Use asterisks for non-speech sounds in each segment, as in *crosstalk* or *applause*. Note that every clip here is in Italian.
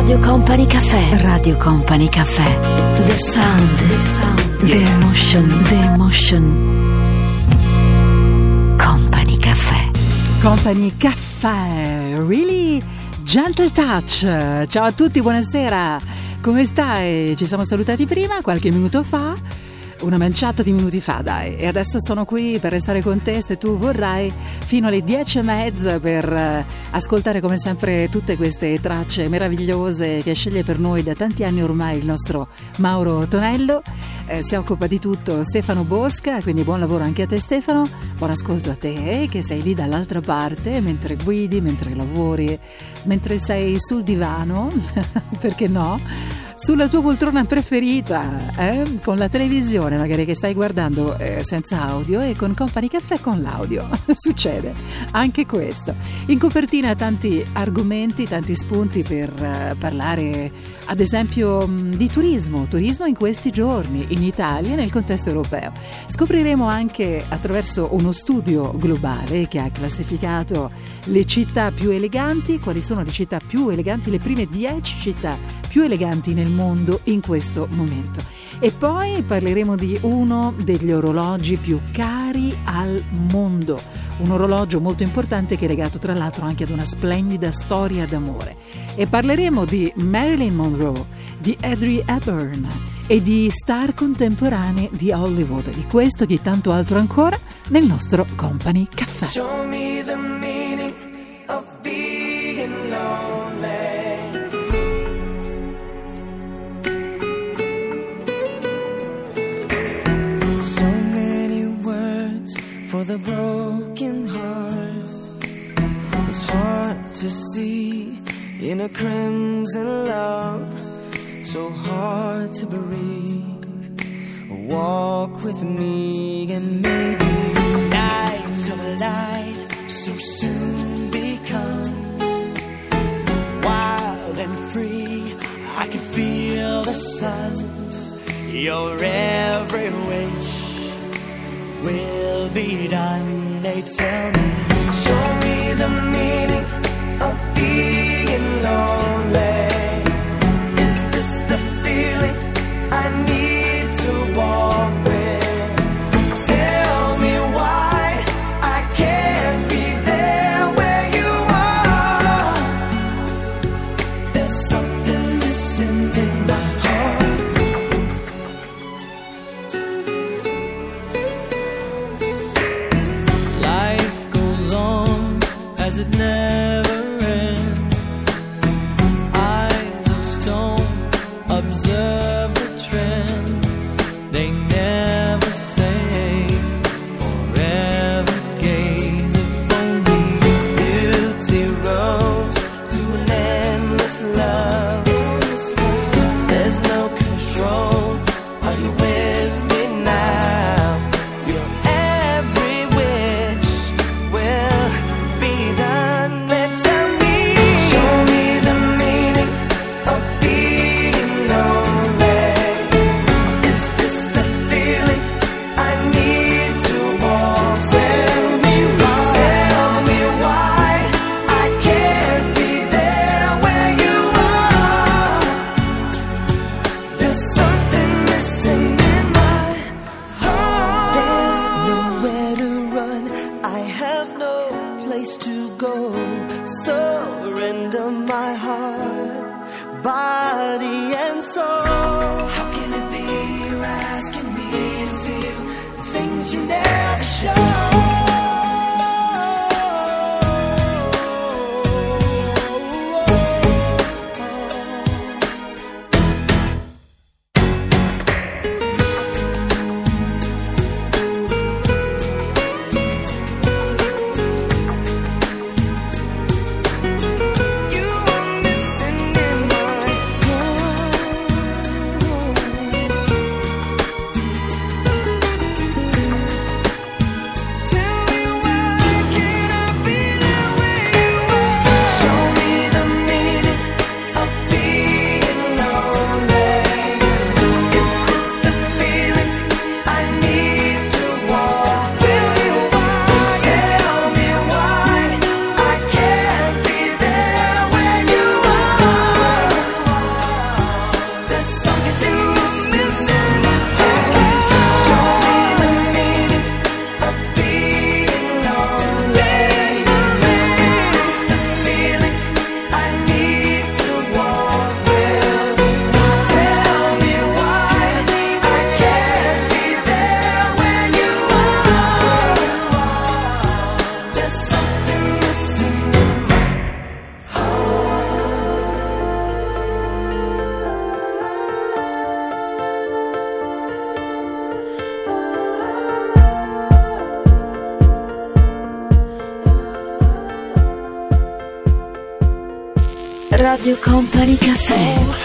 Radio Company Caffè. Radio Company Caffè. The sound. The sound. The emotion. The emotion. Company Caffè. Company Caffè. Really gentle touch. Ciao a tutti, buonasera. Come stai? Ci siamo salutati prima, qualche minuto fa una manciata di minuti fa, dai. E adesso sono qui per restare con te se tu vorrai fino alle dieci e mezza per eh, ascoltare come sempre tutte queste tracce meravigliose che sceglie per noi da tanti anni ormai il nostro Mauro Tonello. Eh, si occupa di tutto Stefano Bosca, quindi buon lavoro anche a te Stefano. Buon ascolto a te che sei lì dall'altra parte mentre guidi, mentre lavori, mentre sei sul divano, *laughs* perché no? sulla tua poltrona preferita, eh? con la televisione magari che stai guardando eh, senza audio e con Company Caffè con l'audio. *laughs* Succede anche questo. In copertina tanti argomenti, tanti spunti per uh, parlare ad esempio di turismo, turismo in questi giorni in Italia e nel contesto europeo. Scopriremo anche attraverso uno studio globale che ha classificato le città più eleganti, quali sono le città più eleganti, le prime 10 città più eleganti nel mondo in questo momento. E poi parleremo di uno degli orologi più cari al mondo, un orologio molto importante che è legato tra l'altro anche ad una splendida storia d'amore. E parleremo di Marilyn Monroe, di Audrey Hepburn e di star contemporanee di Hollywood. Di questo e di tanto altro ancora nel nostro Company Caffè. The broken heart. It's hard to see in a crimson love, so hard to breathe. Walk with me and maybe night till the light so soon become wild and free. I can feel the sun, your every wish will be done. They tell me, show me the meaning of being lonely. Radio Company Caffè.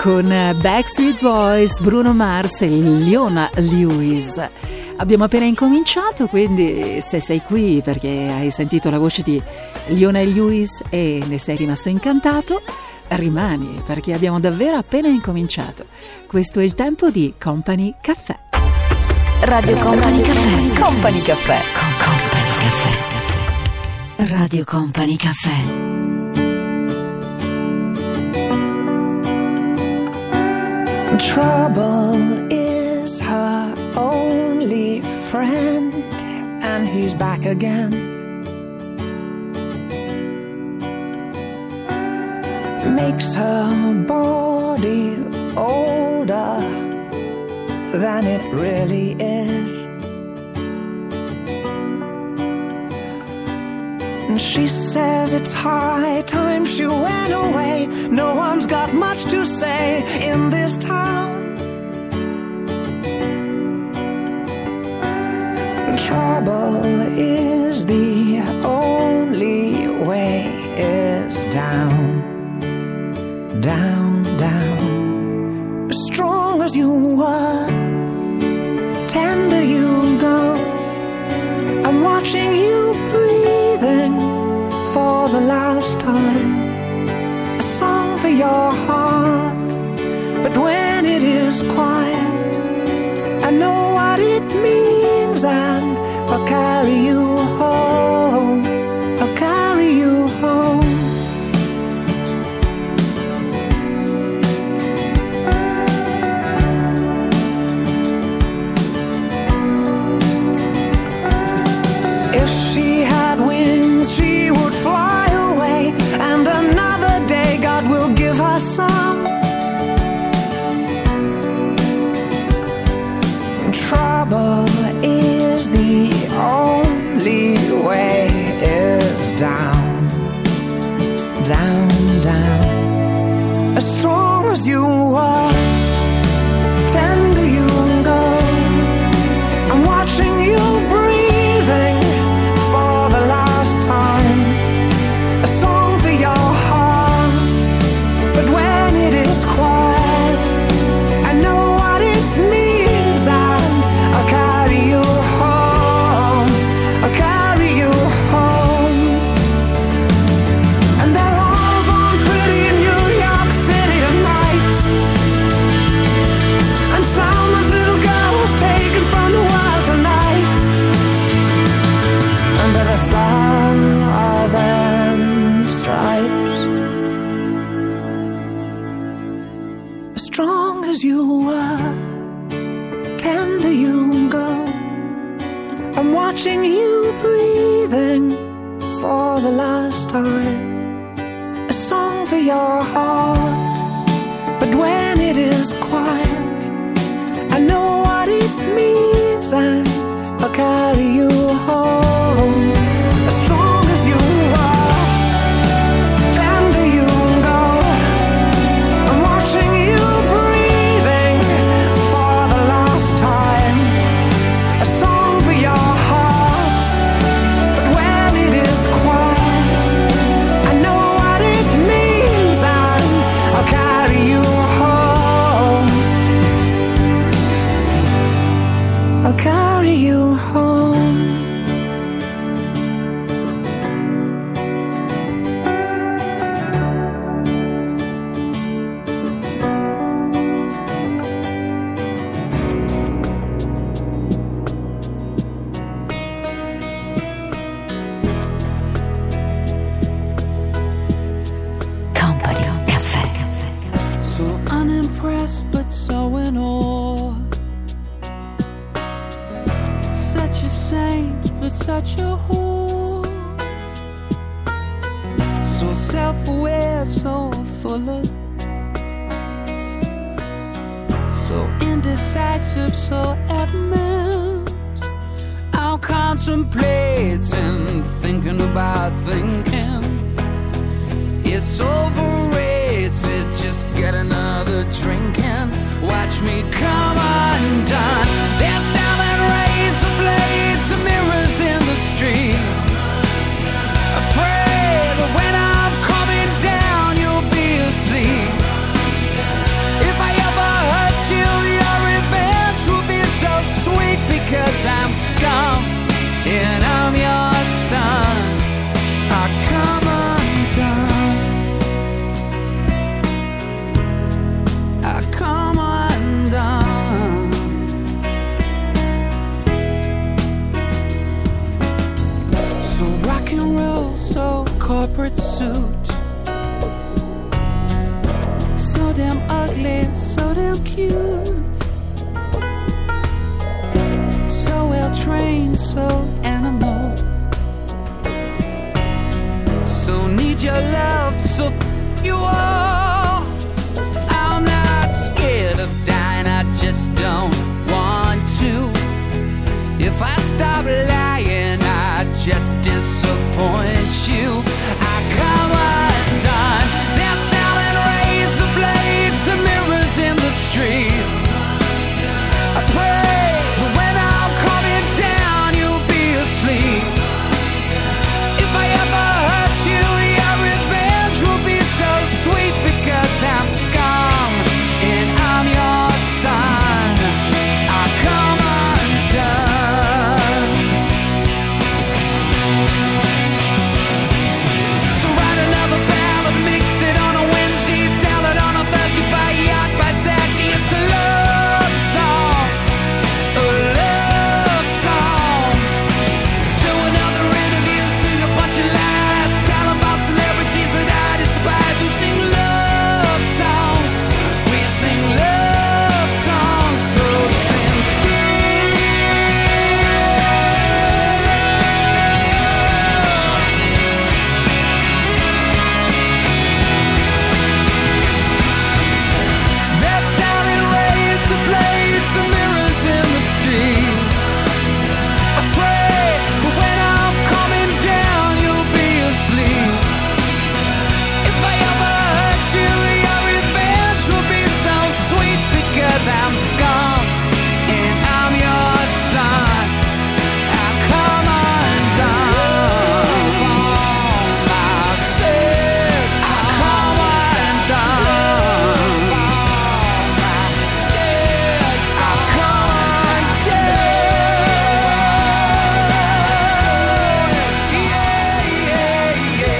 con Backstreet Boys, Bruno Mars e Leona Lewis. Abbiamo appena incominciato, quindi se sei qui perché hai sentito la voce di Leona Lewis e ne sei rimasto incantato, rimani perché abbiamo davvero appena incominciato. Questo è il tempo di Company Caffè. Radio Company Caffè. Company Caffè. Con Company Caffè. Radio Company Caffè. trouble is her only friend, and he's back again. Makes her body older than it really is. And she says it's high time she went away. No one's got much to say in this town. Trouble is. carry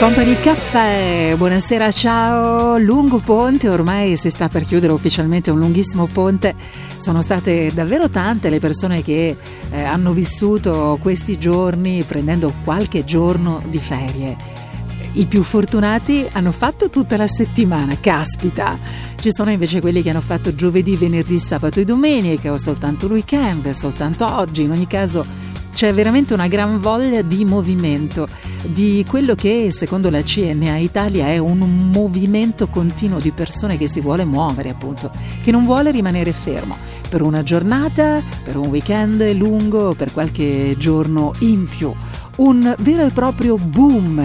Company Caffè, buonasera, ciao. Lungo ponte, ormai si sta per chiudere ufficialmente un lunghissimo ponte. Sono state davvero tante le persone che eh, hanno vissuto questi giorni prendendo qualche giorno di ferie. I più fortunati hanno fatto tutta la settimana, caspita. Ci sono invece quelli che hanno fatto giovedì, venerdì, sabato e domenica o soltanto il weekend, soltanto oggi. In ogni caso c'è veramente una gran voglia di movimento, di quello che secondo la CNA Italia è un movimento continuo di persone che si vuole muovere, appunto, che non vuole rimanere fermo per una giornata, per un weekend lungo, per qualche giorno in più. Un vero e proprio boom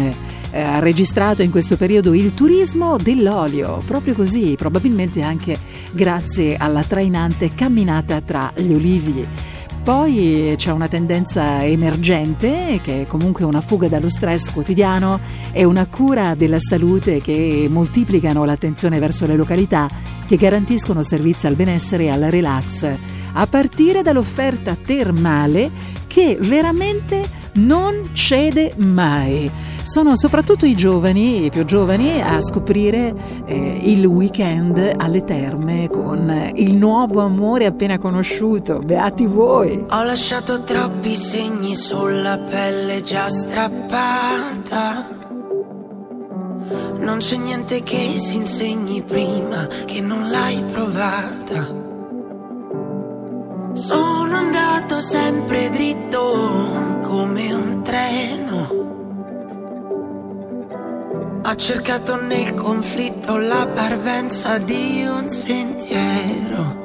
eh, ha registrato in questo periodo il turismo dell'olio, proprio così, probabilmente anche grazie alla trainante camminata tra gli olivi. Poi c'è una tendenza emergente che è comunque una fuga dallo stress quotidiano e una cura della salute che moltiplicano l'attenzione verso le località che garantiscono servizi al benessere e al relax, a partire dall'offerta termale che veramente non cede mai. Sono soprattutto i giovani, i più giovani, a scoprire eh, il weekend alle terme con il nuovo amore appena conosciuto. Beati voi! Ho lasciato troppi segni sulla pelle già strappata. Non c'è niente che si insegni prima che non l'hai provata. Sono andato sempre dritto come un treno. Ho cercato nel conflitto la parvenza di un sentiero.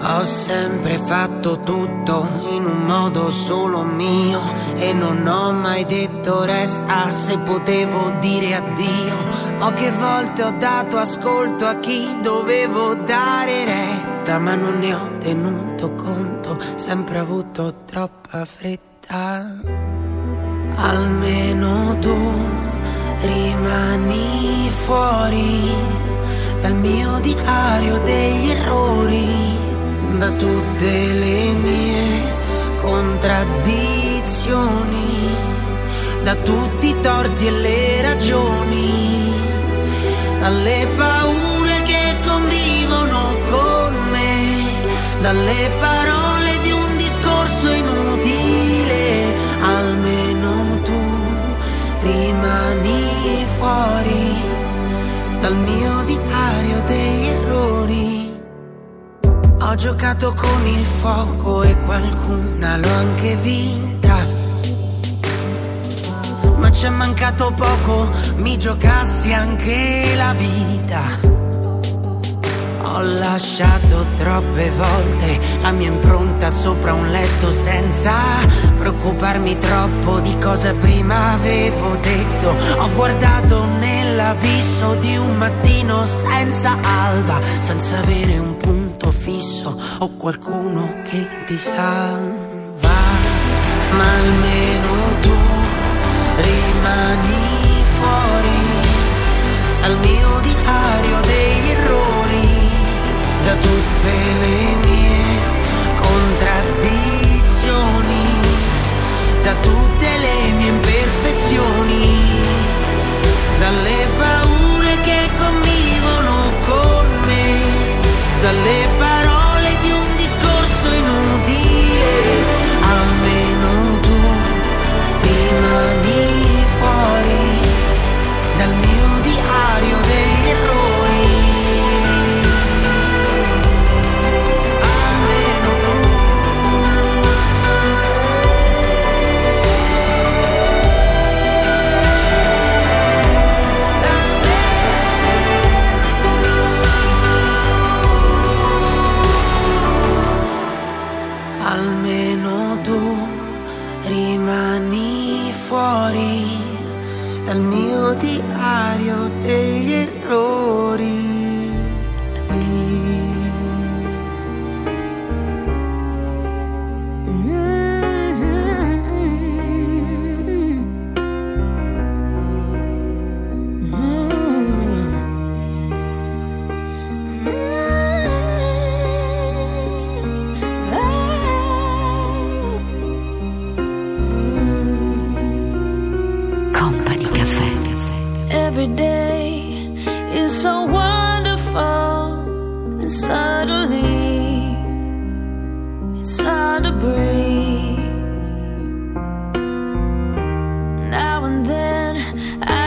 Ho sempre fatto tutto in un modo solo mio e non ho mai detto resta se potevo dire addio. Poche volte ho dato ascolto a chi dovevo dare retta, ma non ne ho tenuto conto, sempre avuto troppa fretta. Almeno tu rimani fuori dal mio diario degli errori da tutte le mie contraddizioni, da tutti i torti e le ragioni, dalle paure che convivono con me, dalle parole di un discorso inutile, almeno tu fuori dal mio diario degli errori. Ho giocato con il fuoco e qualcuna l'ho anche vinta. Ma c'è mancato poco, mi giocassi anche la vita. Ho lasciato troppe volte la mia impronta sopra un letto senza preoccuparmi troppo di cosa prima avevo detto. Ho guardato nell'abisso di un mattino senza alba, senza avere un punto fisso o qualcuno che ti salva. Ma almeno tu rimani fuori dal mio diario da tutte le mie contraddizioni, da tutte le mie imperfezioni, dalle paure che convivono con me, dalle dal mio diario degli errori. I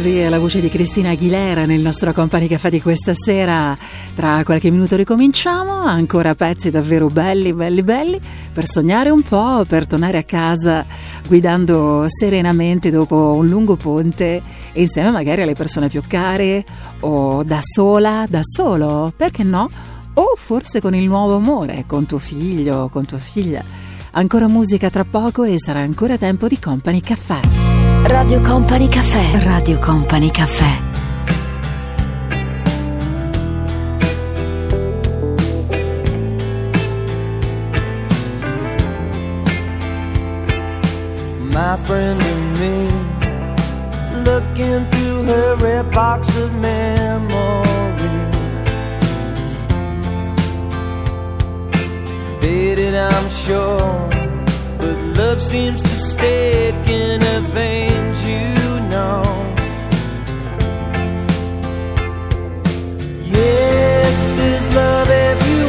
Bravi e la voce di Cristina Aguilera nel nostro Company Caffè di questa sera. Tra qualche minuto ricominciamo, ancora pezzi davvero belli, belli, belli, per sognare un po', per tornare a casa guidando serenamente dopo un lungo ponte insieme magari alle persone più care o da sola, da solo, perché no? O forse con il nuovo amore, con tuo figlio, con tua figlia. Ancora musica tra poco e sarà ancora tempo di Company Caffè. Radio Company Caffè. Radio Company Caffè. my friend and me looking through her red box of memories faded i'm sure but love seems to stick in her veins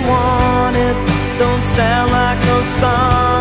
want it don't sound like no sonnet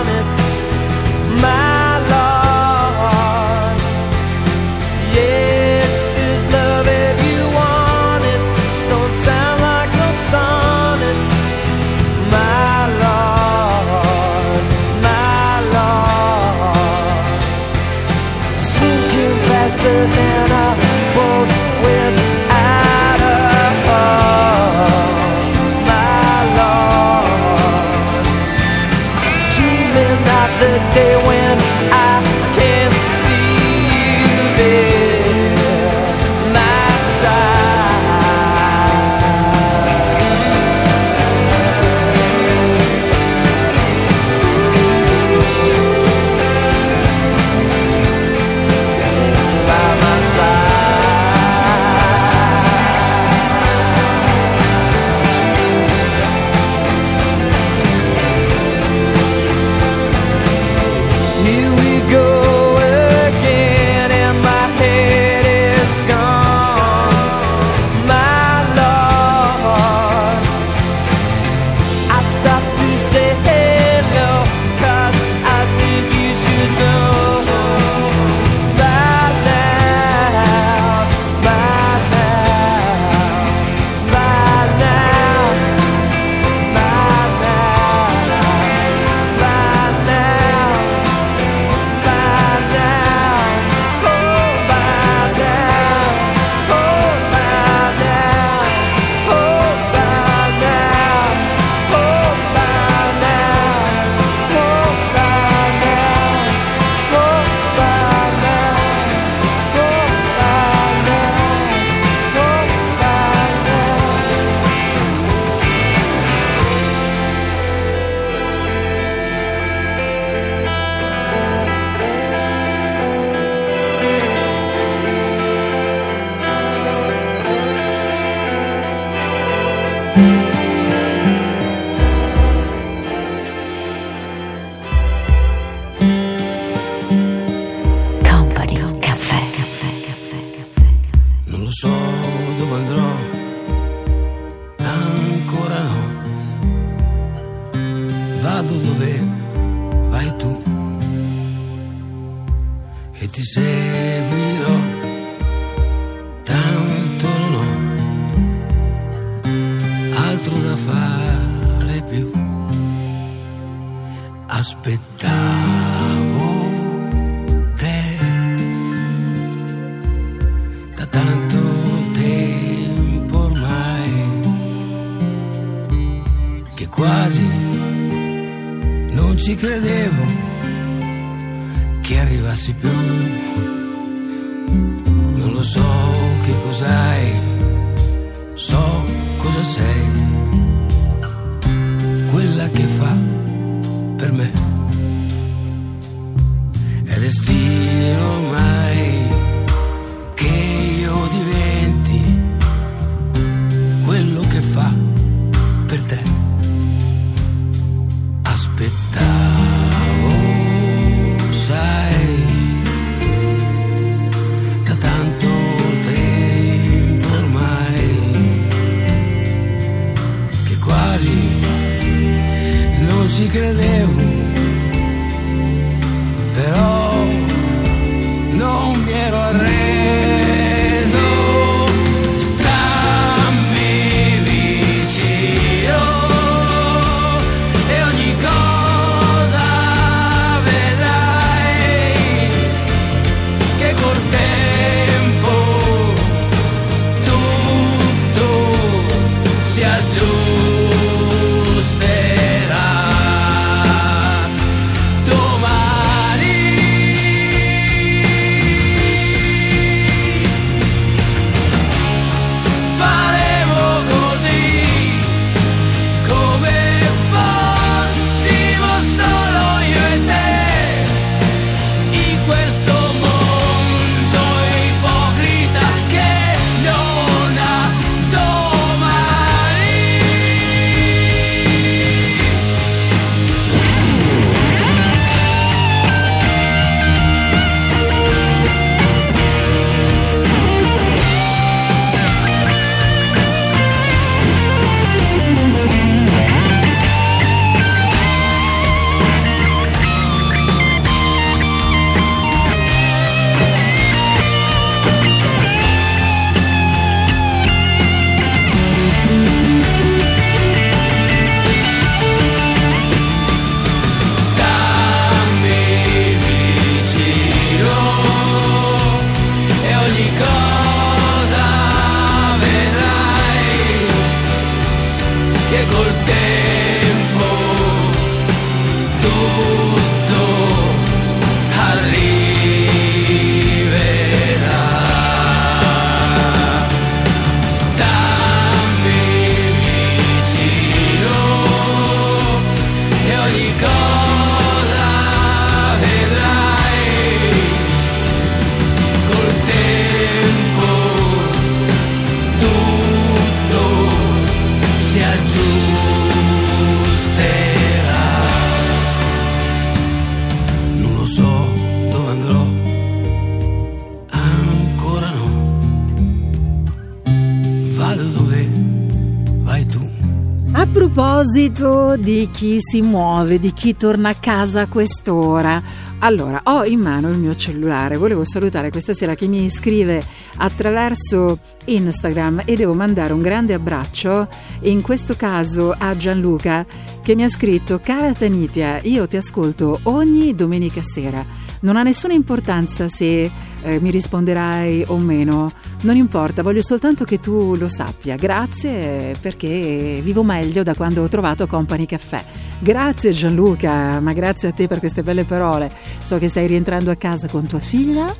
proposito di chi si muove, di chi torna a casa a quest'ora, allora ho in mano il mio cellulare. Volevo salutare questa sera chi mi scrive attraverso Instagram e devo mandare un grande abbraccio, in questo caso a Gianluca che mi ha scritto: Cara Tanitia, io ti ascolto ogni domenica sera. Non ha nessuna importanza se eh, mi risponderai o meno, non importa, voglio soltanto che tu lo sappia. Grazie perché vivo meglio da quando ho trovato Company Caffè. Grazie Gianluca, ma grazie a te per queste belle parole. So che stai rientrando a casa con tua figlia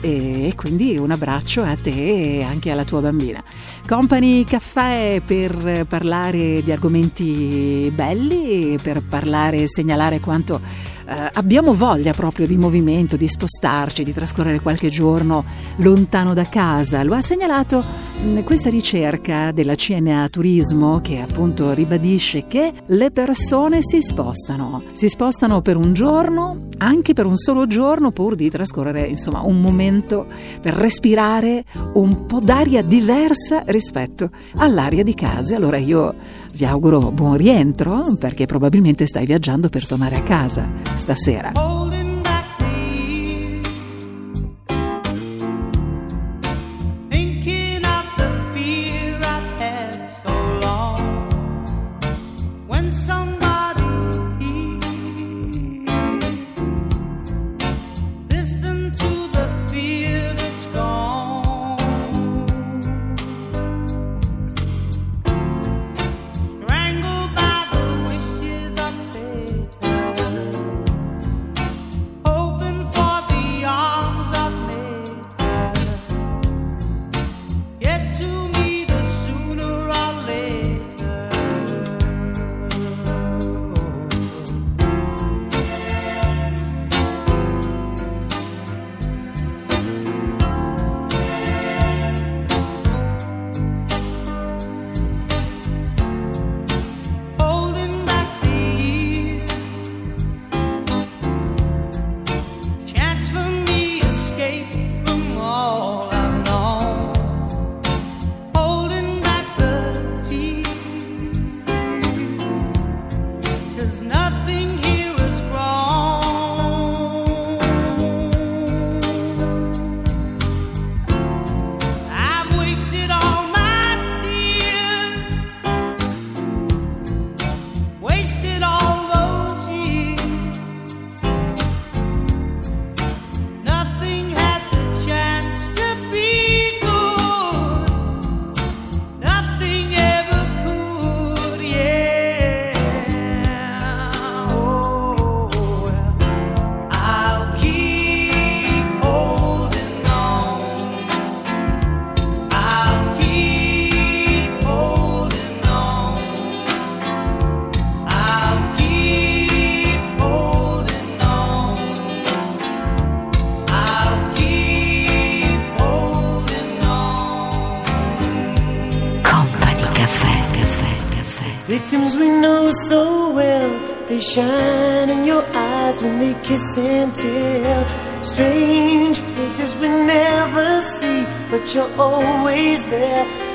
e quindi un abbraccio a te e anche alla tua bambina. Company Caffè per parlare di argomenti belli, per parlare e segnalare quanto eh, abbiamo voglia proprio di movimento, di spostarci, di trascorrere qualche giorno lontano da casa. Lo ha segnalato mh, questa ricerca della CNA Turismo che appunto ribadisce che le persone si spostano, si spostano per un giorno, anche per un solo giorno, pur di trascorrere insomma un momento per respirare un po' d'aria diversa rispetto all'aria di casa. Allora io vi auguro buon rientro perché probabilmente stai viaggiando per tornare a casa stasera.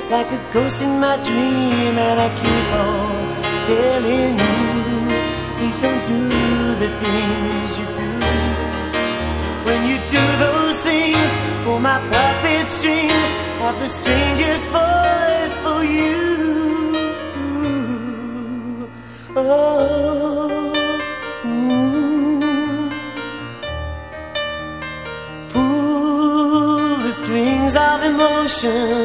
Like a ghost in my dream. And I keep on telling you, please don't do the things you do. When you do those things, pull my puppet strings, have the strangest fight for you. Oh, mm. Pull the strings of emotion,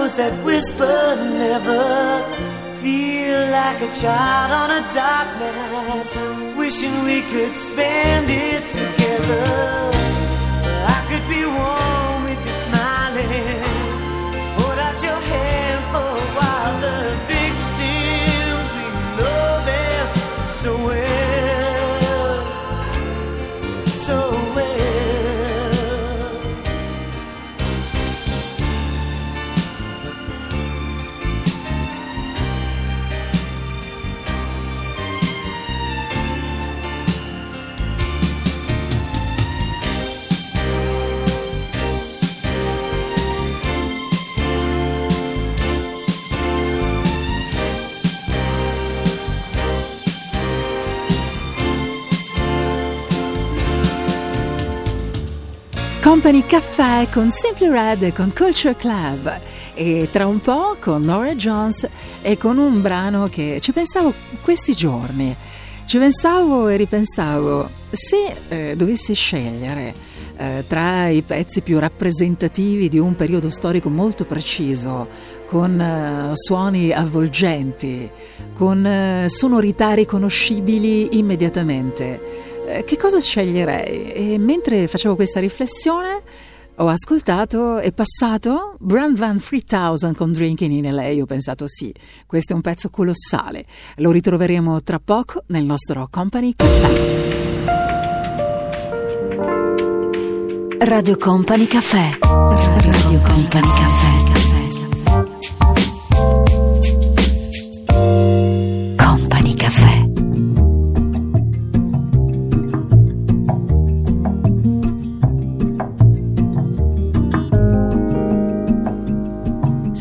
Those that whisper never. Feel like a child on a dark night. Wishing we could spend it together. Company Caffè con Simply Red e con Culture Club e tra un po' con Nora Jones e con un brano che ci pensavo questi giorni. Ci pensavo e ripensavo, se eh, dovessi scegliere eh, tra i pezzi più rappresentativi di un periodo storico molto preciso, con eh, suoni avvolgenti, con eh, sonorità riconoscibili immediatamente, che cosa sceglierei? E mentre facevo questa riflessione ho ascoltato e passato Brand Van 3000 con Drinking in LA. Ho pensato sì, questo è un pezzo colossale. Lo ritroveremo tra poco nel nostro Company Caffè. Radio Company Caffè. Radio Company Caffè.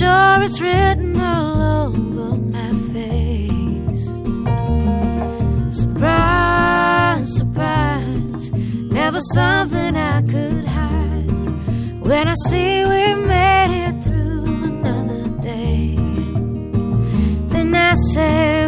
sure it's written all over my face. Surprise, surprise, never something I could hide. When I see we made it through another day, then I say.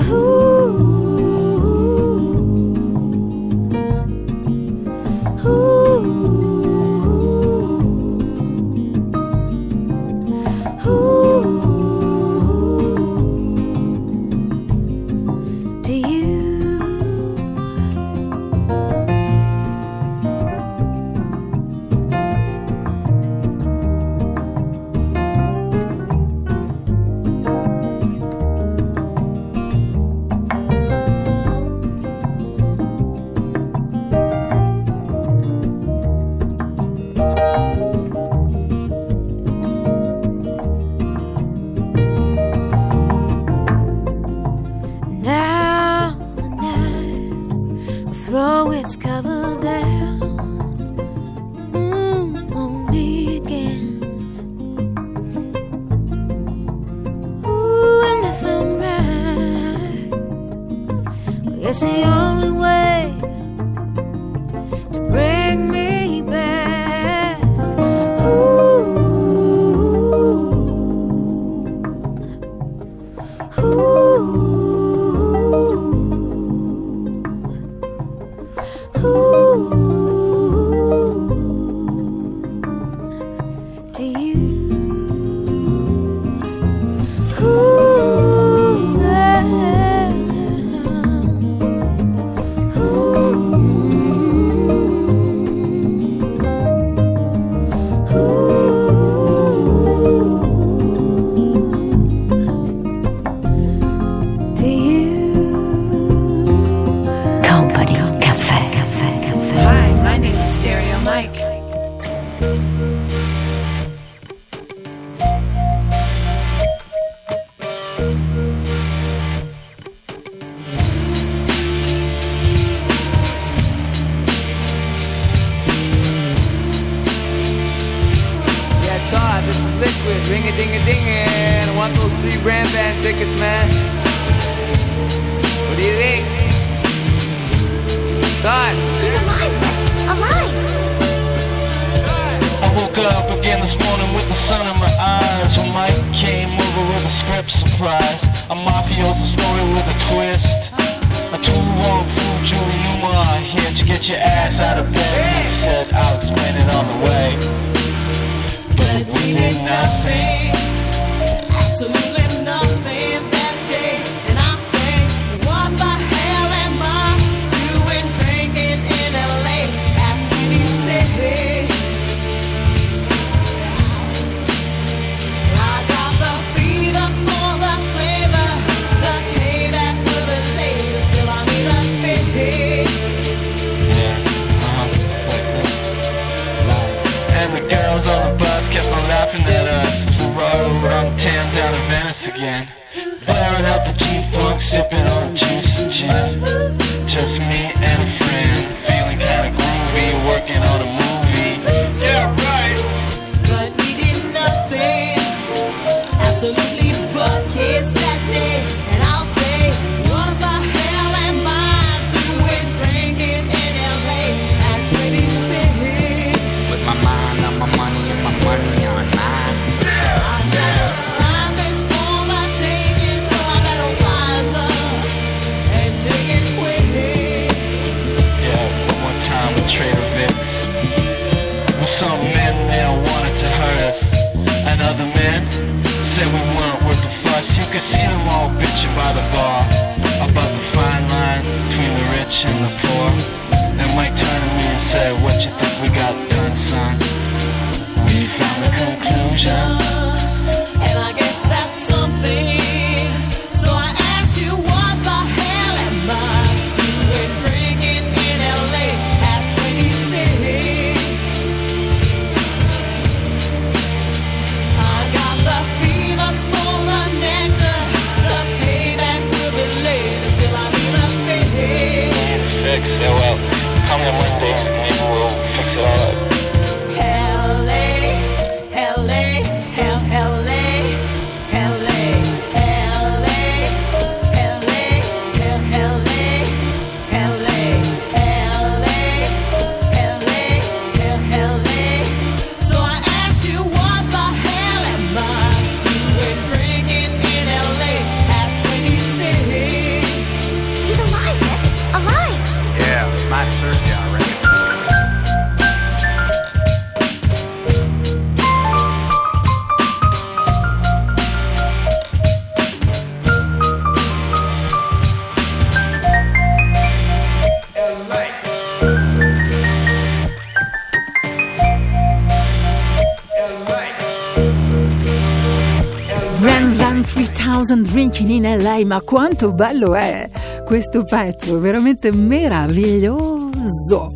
1000 Drinking in LA, ma quanto bello è questo pezzo, veramente meraviglioso.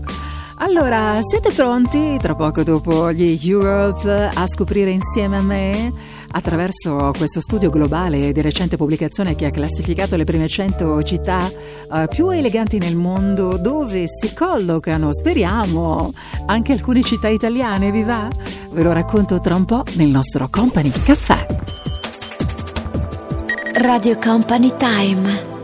Allora, siete pronti tra poco dopo gli Europe a scoprire insieme a me attraverso questo studio globale di recente pubblicazione che ha classificato le prime 100 città uh, più eleganti nel mondo dove si collocano, speriamo, anche alcune città italiane, vi va? Ve lo racconto tra un po' nel nostro Company Caffè. Radio Company Time.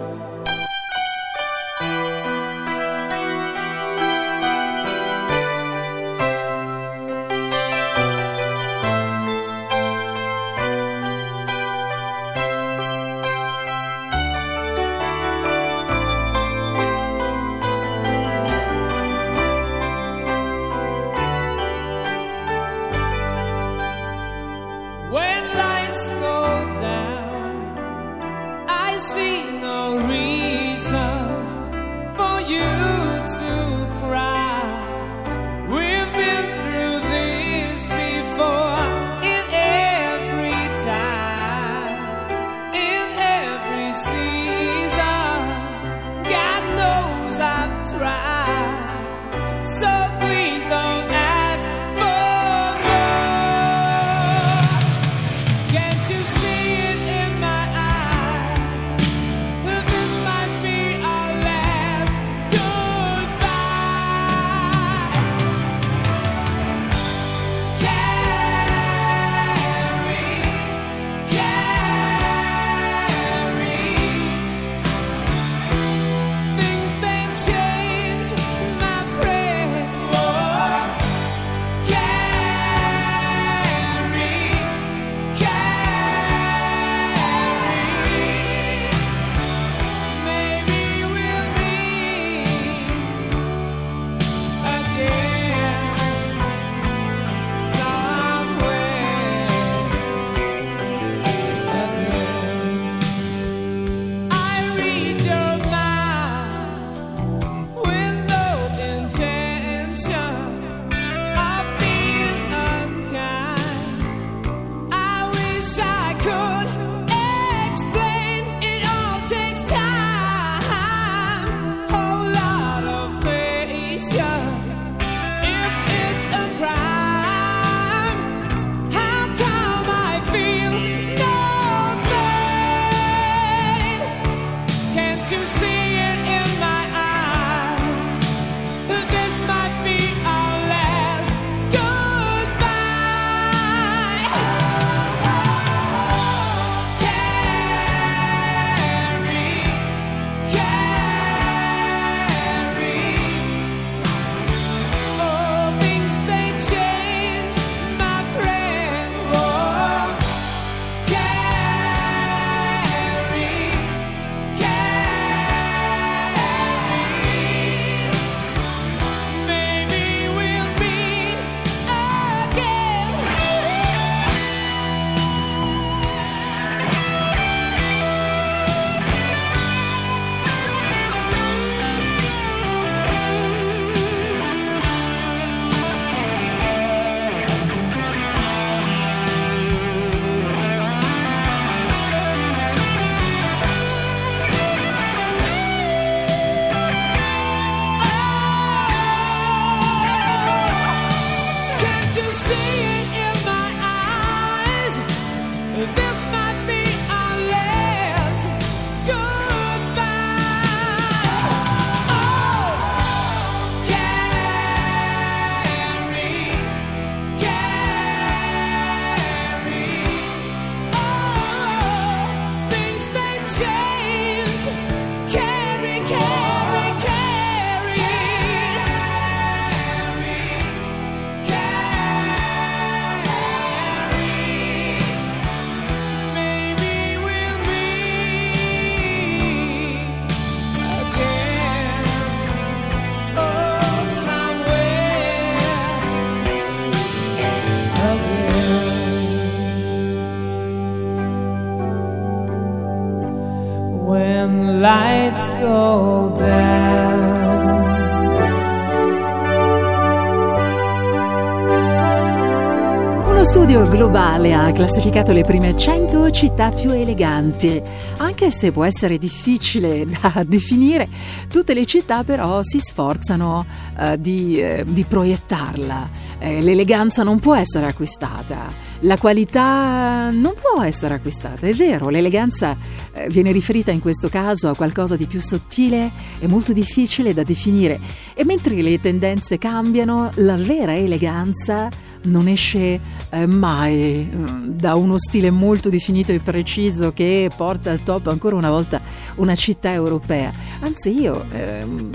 Classificato le prime 100 città più eleganti. Anche se può essere difficile *laughs* da definire, tutte le città però si sforzano uh, di, uh, di, proiettarla. Eh, l'eleganza non può essere acquistata, la qualità non può essere acquistata, è vero, l'eleganza eh, viene riferita in questo caso a qualcosa di più sottile e molto difficile da definire. E mentre le tendenze cambiano, la vera eleganza non esce eh, mai mm, da uno stile molto definito e preciso che porta al top ancora una volta una città europea. Anzi, io. Ehm,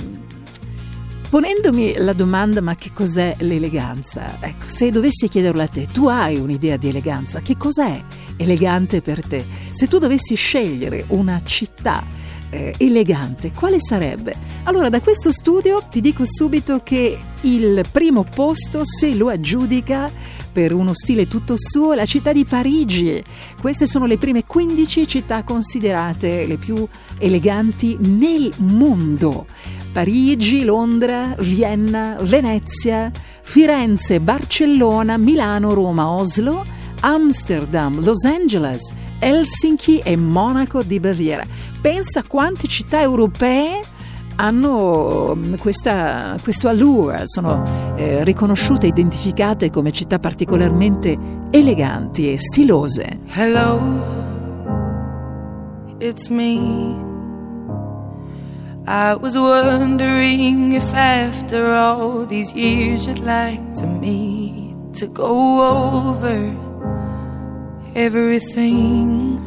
Ponendomi la domanda ma che cos'è l'eleganza? Ecco, se dovessi chiederlo a te, tu hai un'idea di eleganza, che cos'è elegante per te? Se tu dovessi scegliere una città eh, elegante, quale sarebbe? Allora, da questo studio ti dico subito che il primo posto, se lo aggiudica per uno stile tutto suo, la città di Parigi. Queste sono le prime 15 città considerate le più eleganti nel mondo. Parigi, Londra, Vienna, Venezia, Firenze, Barcellona, Milano, Roma, Oslo, Amsterdam, Los Angeles, Helsinki e Monaco di Baviera. Pensa quante città europee hanno mm, questa, questo allure, sono eh, riconosciute identificate come città particolarmente eleganti e stilose. Hello, it's me. I was wondering if after all these years you'd like to meet to go over everything.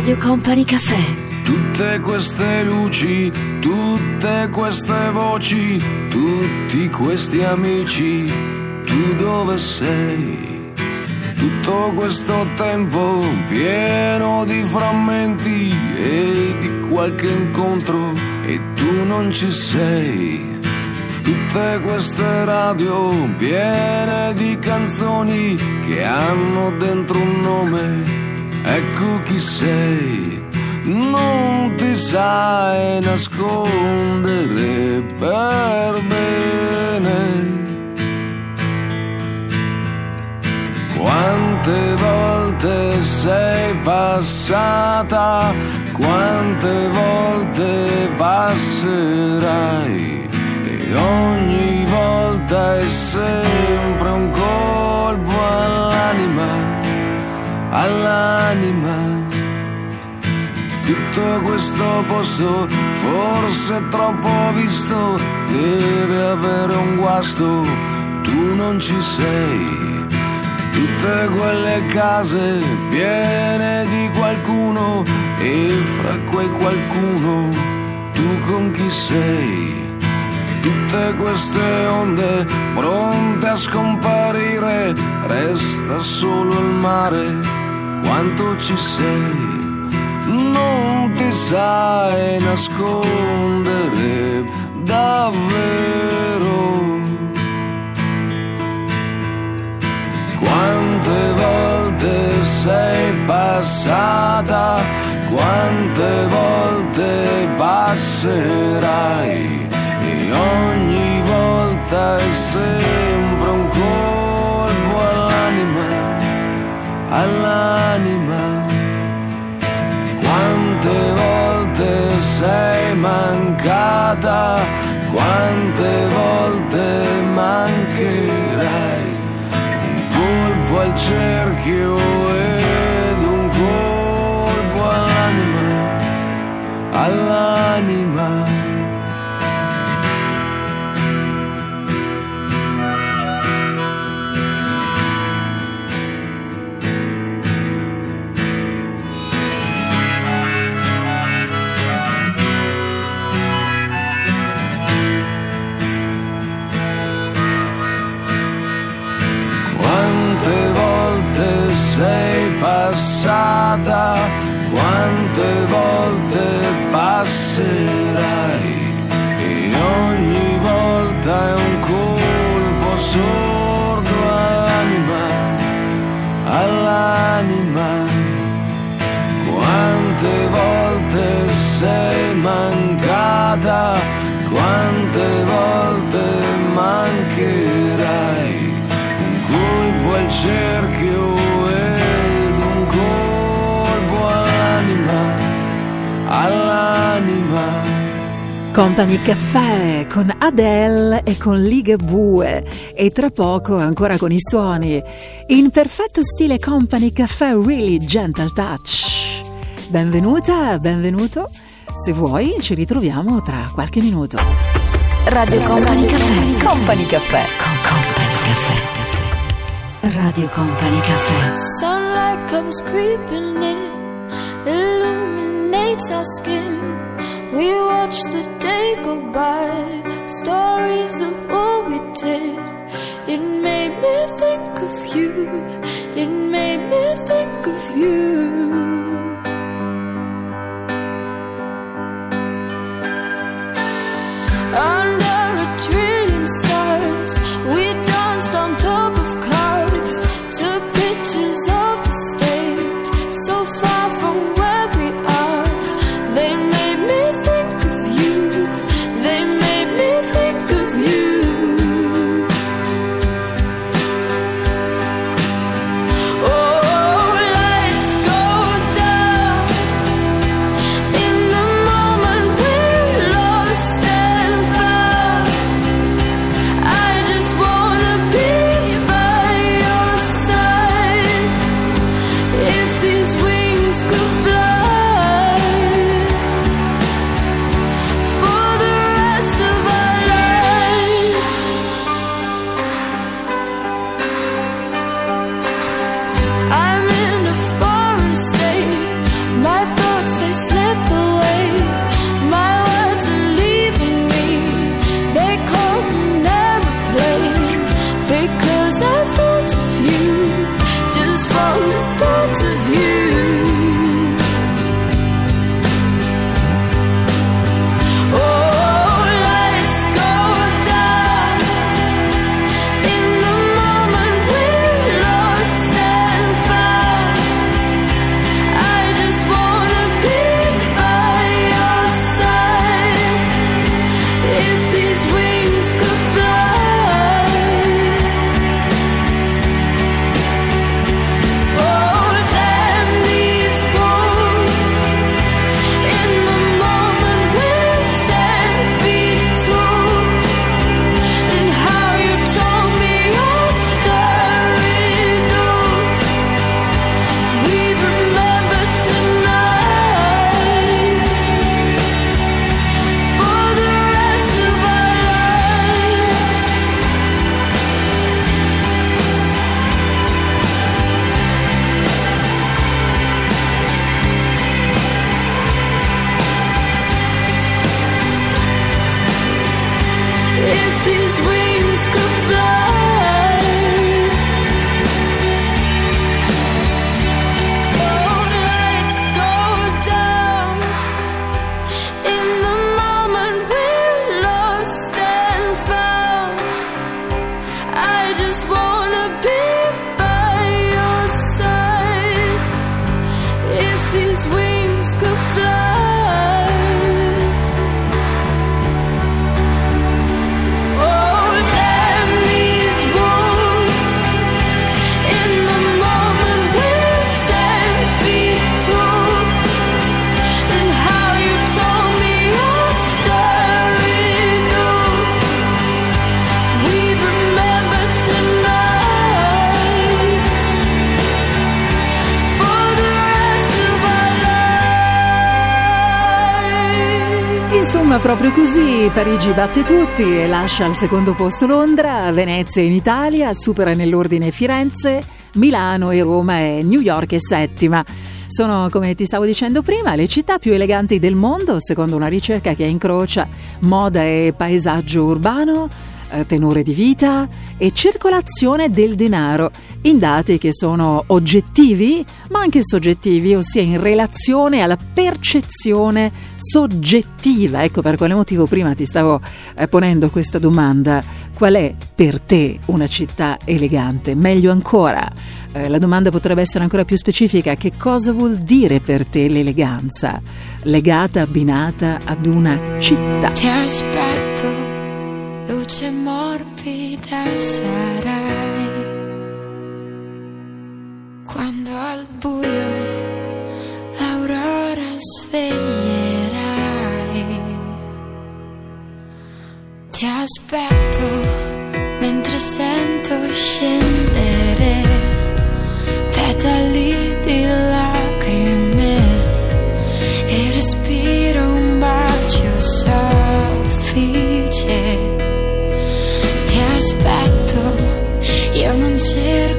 Radio Company Caffè. Tutte queste luci, tutte queste voci, tutti questi amici, tu dove sei? Tutto questo tempo pieno di frammenti e di qualche incontro e tu non ci sei. Tutte queste radio piene di canzoni che hanno dentro un nome ecco chi sei, non ti sai nascondere per bene. Quante volte sei passata, quante volte passerai e ogni volta è sempre un colpo all'anima, all'anima. Tutto questo posto, forse troppo visto, deve avere un guasto, tu non ci sei tutte quelle case piene di qualcuno e fra quei qualcuno tu con chi sei. Tutte queste onde pronte a scomparire, resta solo il mare, quanto ci sei. Non ti sai nascondere davvero. Quante volte sei passata, quante volte passerai e ogni volta è sempre all'anima. Quante volte sei mancata, quante volte mancherai colpo al cerchio ed un colpo all'anima, all'anima. Sei mancata, quante volte mancherai un colpo al cerchio ed un colpo all'anima, all'anima. Company Caffè con Adele e con Ligabue e tra poco ancora con i suoni in perfetto stile Company Caffè Really Gentle Touch. Benvenuta, benvenuto. Se vuoi ci ritroviamo tra qualche minuto. Radio Company Caffè. Company Caffè. Con Company Caffè. Radio Company Caffè. Sunlight comes creeping in, illuminates our skin. We watch the day go by, stories of what we did. It made me think of you, it made me think of you. Under a trillion stars, we danced Insomma, proprio così, Parigi batte tutti e lascia al secondo posto Londra, Venezia in Italia, supera nell'ordine Firenze, Milano e Roma e New York è settima. Sono, come ti stavo dicendo prima, le città più eleganti del mondo, secondo una ricerca che incrocia moda e paesaggio urbano, tenore di vita e circolazione del denaro, in dati che sono oggettivi ma anche soggettivi, ossia in relazione alla percezione soggettiva. Ecco per quale motivo prima ti stavo eh, ponendo questa domanda. Qual è per te una città elegante? Meglio ancora, eh, la domanda potrebbe essere ancora più specifica. Che cosa vuol dire per te l'eleganza? Legata, abbinata ad una città. Sarai. Quando al buio l'aurora sveglierai. Ti aspetto mentre sento scendere petali di lacrime io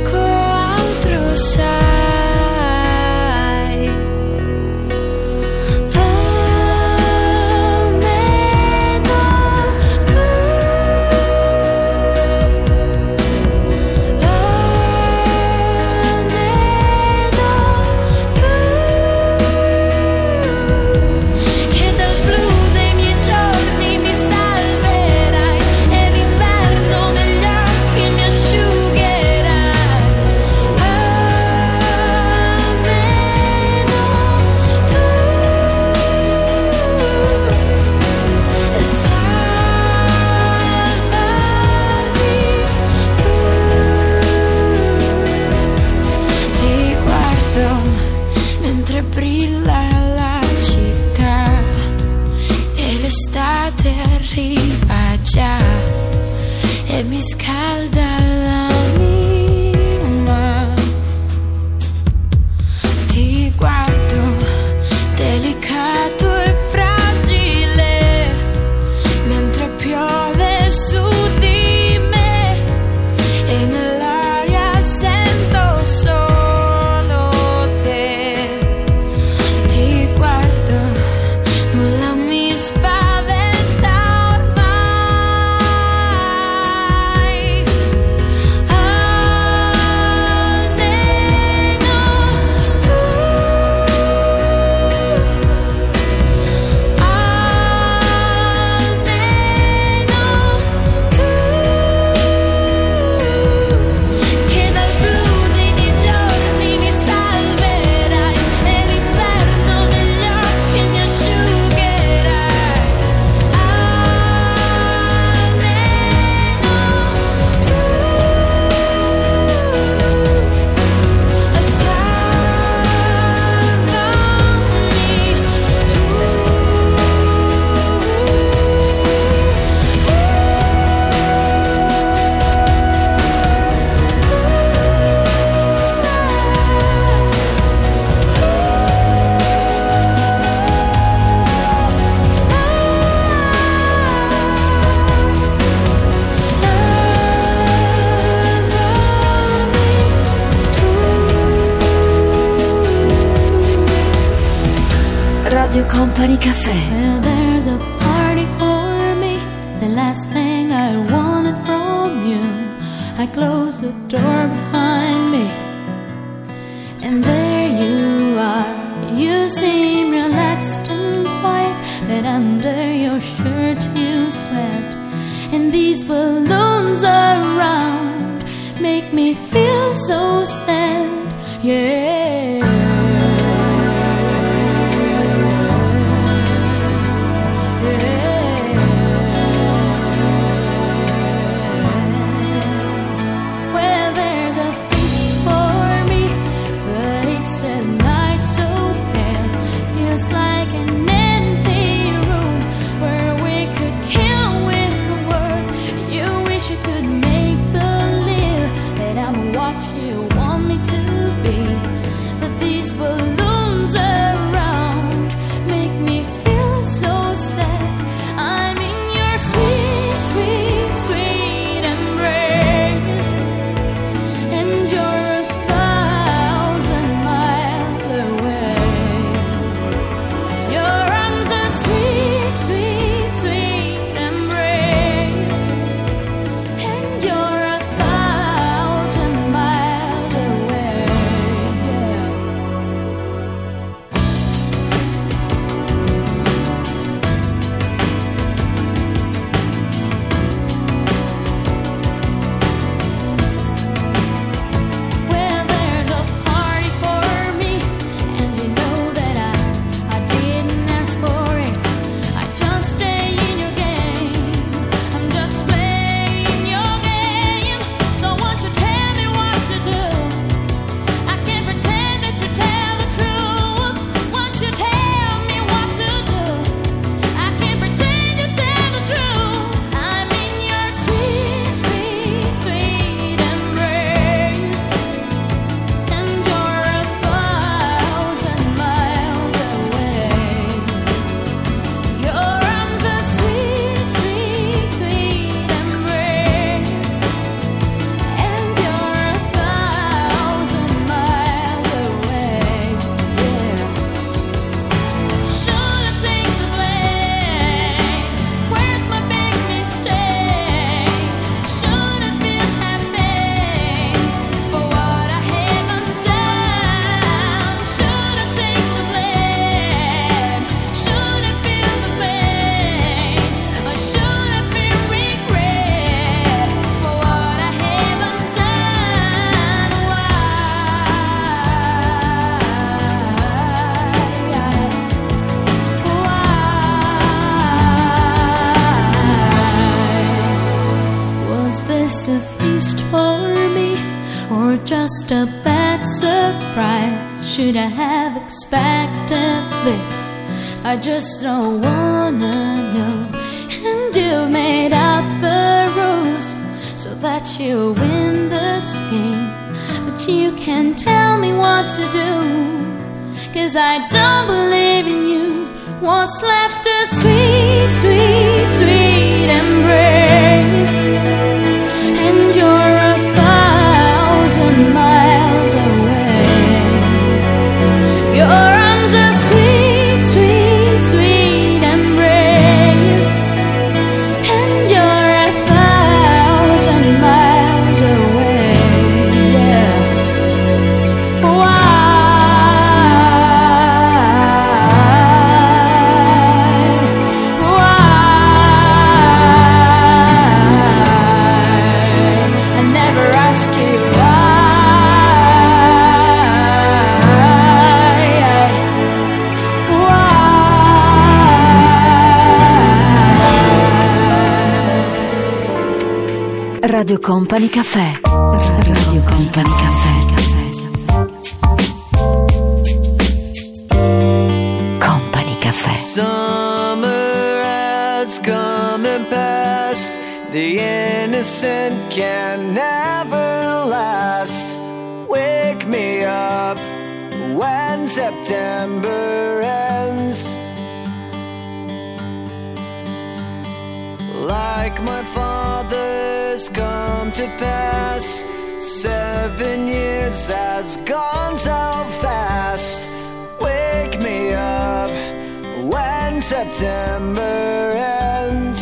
I just don't wanna know. And you made up the rules so that you win this game. But you can't tell me what to do, cause I don't believe in you. What's left is sweet, sweet. Company Caffè. Radio Company Caffè. Company Caffè. Summer has come and passed. The innocent can never last. Wake me up when September. December ends.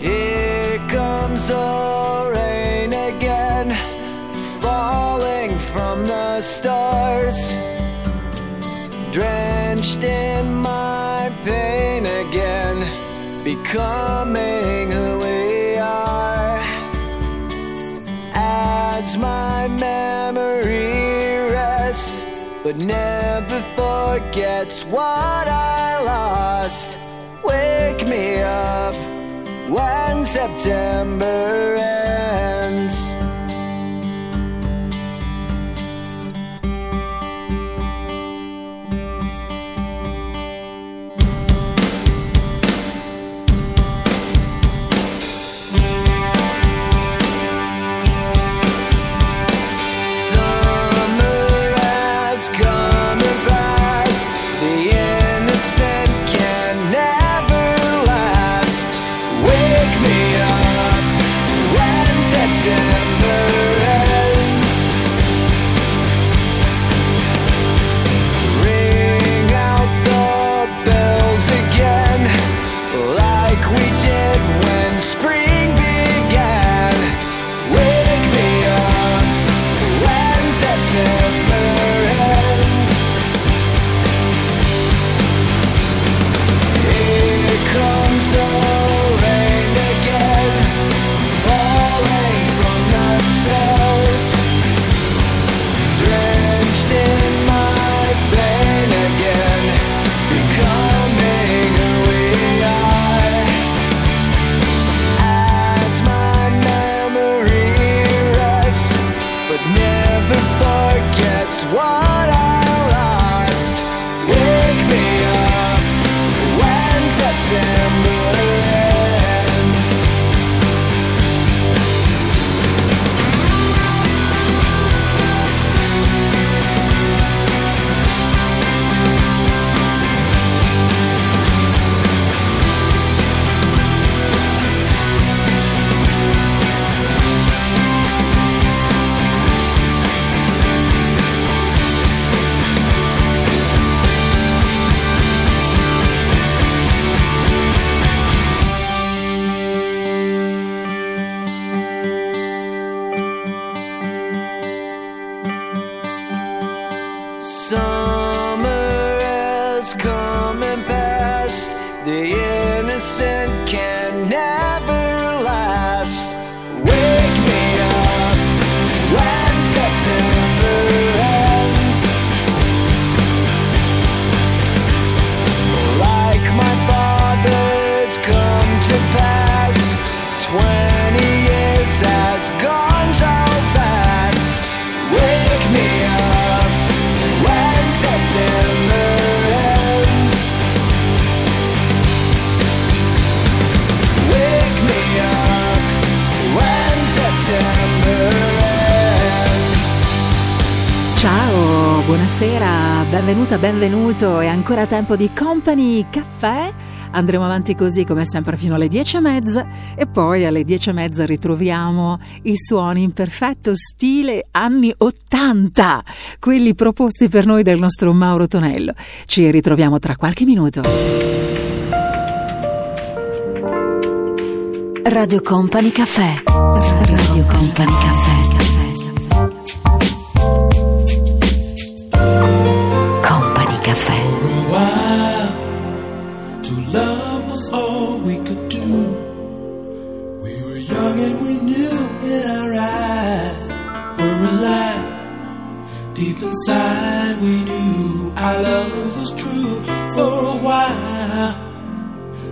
Here comes the rain again, falling from the stars, drenched in my pain again, becoming who we are. As my memory rests, but never forgets what I lost. Wake me up when September ends. Benvenuta, benvenuto. È ancora tempo di Company Caffè. Andremo avanti così come sempre fino alle dieci e mezza e poi alle dieci e mezza ritroviamo i suoni in perfetto stile anni 80, quelli proposti per noi dal nostro Mauro Tonello. Ci ritroviamo tra qualche minuto. Radio Company Caffè. Radio Company Caffè. Deep inside, we knew our love was true. For a while,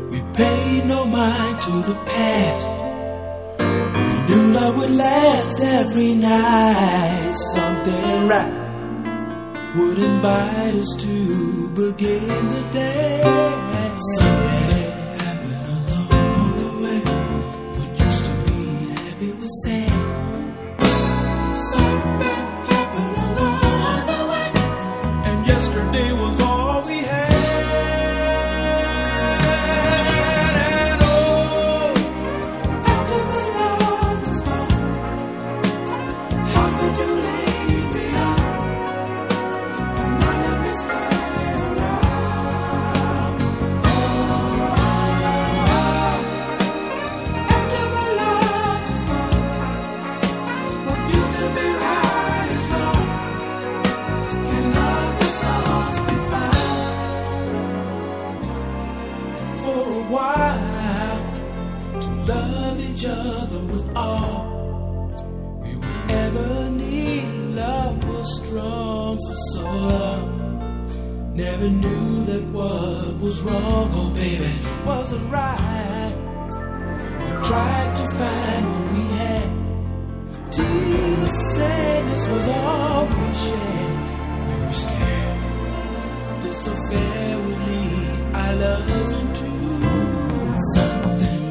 we paid no mind to the past. We knew love would last every night. Something right would invite us to begin the day. Something happened along the way. What used to be happy was sad. Never knew that what was wrong, oh baby, wasn't right. We tried to find what we had. Till sadness was all we shared. We were scared this affair would lead our love into something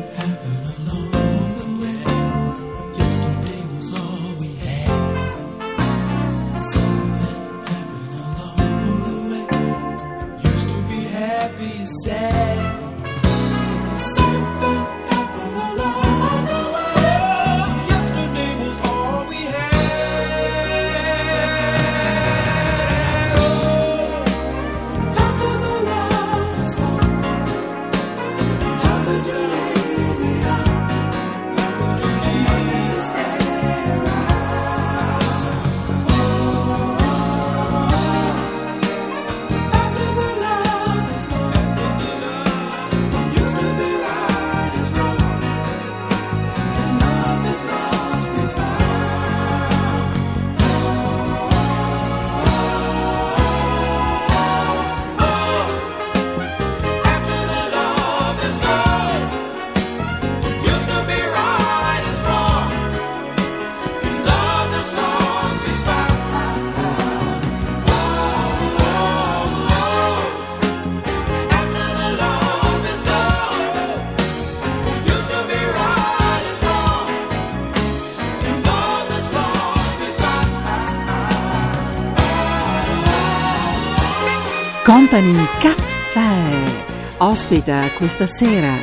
Company Caffè. Ospita questa sera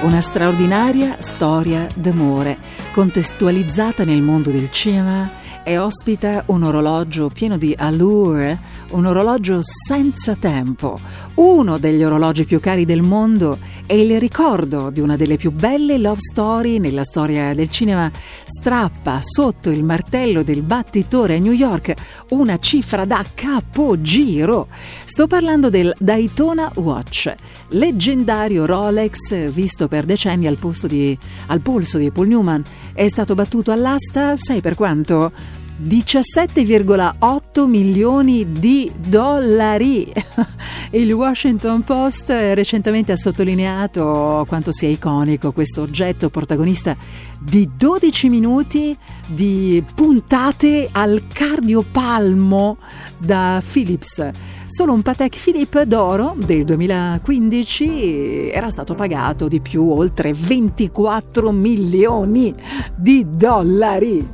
una straordinaria storia d'amore contestualizzata nel mondo del cinema e ospita un orologio pieno di allure, un orologio senza tempo, uno degli orologi più cari del mondo e il ricordo di una delle più belle love story nella storia del cinema strappa sotto il martello del battitore a New York una cifra da capogiro. Sto parlando del Daytona Watch, leggendario Rolex visto per decenni al, di, al polso di Paul Newman. È stato battuto all'asta, sai per quanto? 17,8 milioni di dollari. *laughs* Il Washington Post recentemente ha sottolineato quanto sia iconico questo oggetto protagonista di 12 minuti di puntate al cardiopalmo da Philips. Solo un Patek Philippe d'oro del 2015 era stato pagato di più oltre 24 milioni di dollari.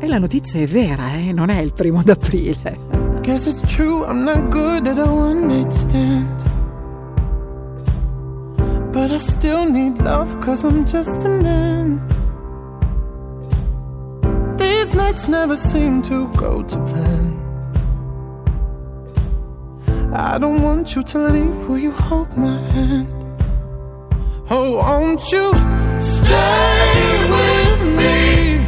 E la notizia è vera, eh? non è il primo d'aprile. Guess it's true, I'm not good at a one night stand. But I still need love, cause I'm just a man. These nights never seem to go to plan. I don't want you to leave, will you hold my hand? Oh, won't you stay with me?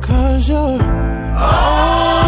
Cause you're all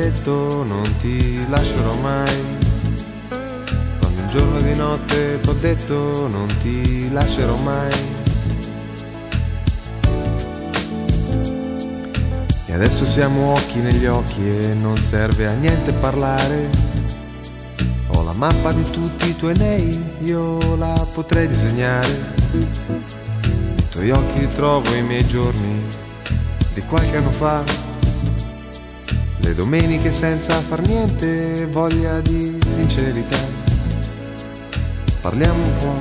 detto non ti lascerò mai. Quando un giorno di notte t'ho detto non ti lascerò mai. E adesso siamo occhi negli occhi e non serve a niente parlare. Ho la mappa di tutti i tuoi nei, io la potrei disegnare. Nei tuoi occhi trovo i miei giorni di qualche anno fa. Le domeniche senza far niente, voglia di sincerità. Parliamo un po',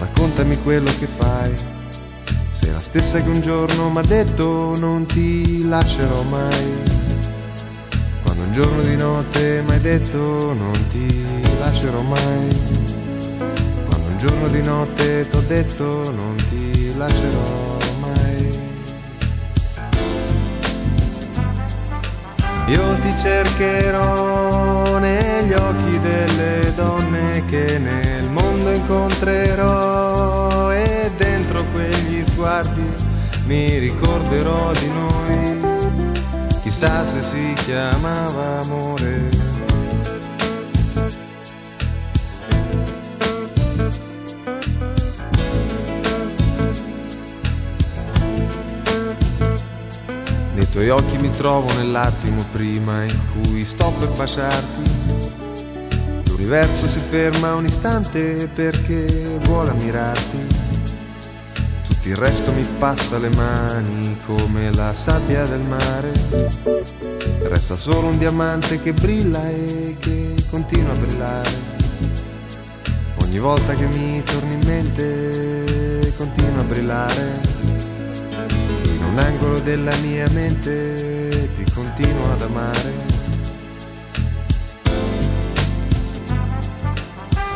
raccontami quello che fai. Sei la stessa che un giorno m'ha detto non ti lascerò mai. Quando un giorno di notte m'hai detto non ti lascerò mai. Quando un giorno di notte t'ho detto non ti lascerò mai. Io ti cercherò negli occhi delle donne che nel mondo incontrerò e dentro quegli sguardi mi ricorderò di noi. Chissà se si chiamava amore. Tuoi occhi mi trovo nell'attimo prima in cui sto per baciarti. L'universo si ferma un istante perché vuole ammirarti. Tutto il resto mi passa le mani come la sabbia del mare. Resta solo un diamante che brilla e che continua a brillare. Ogni volta che mi torni in mente continua a brillare. Un angolo della mia mente ti continuo ad amare.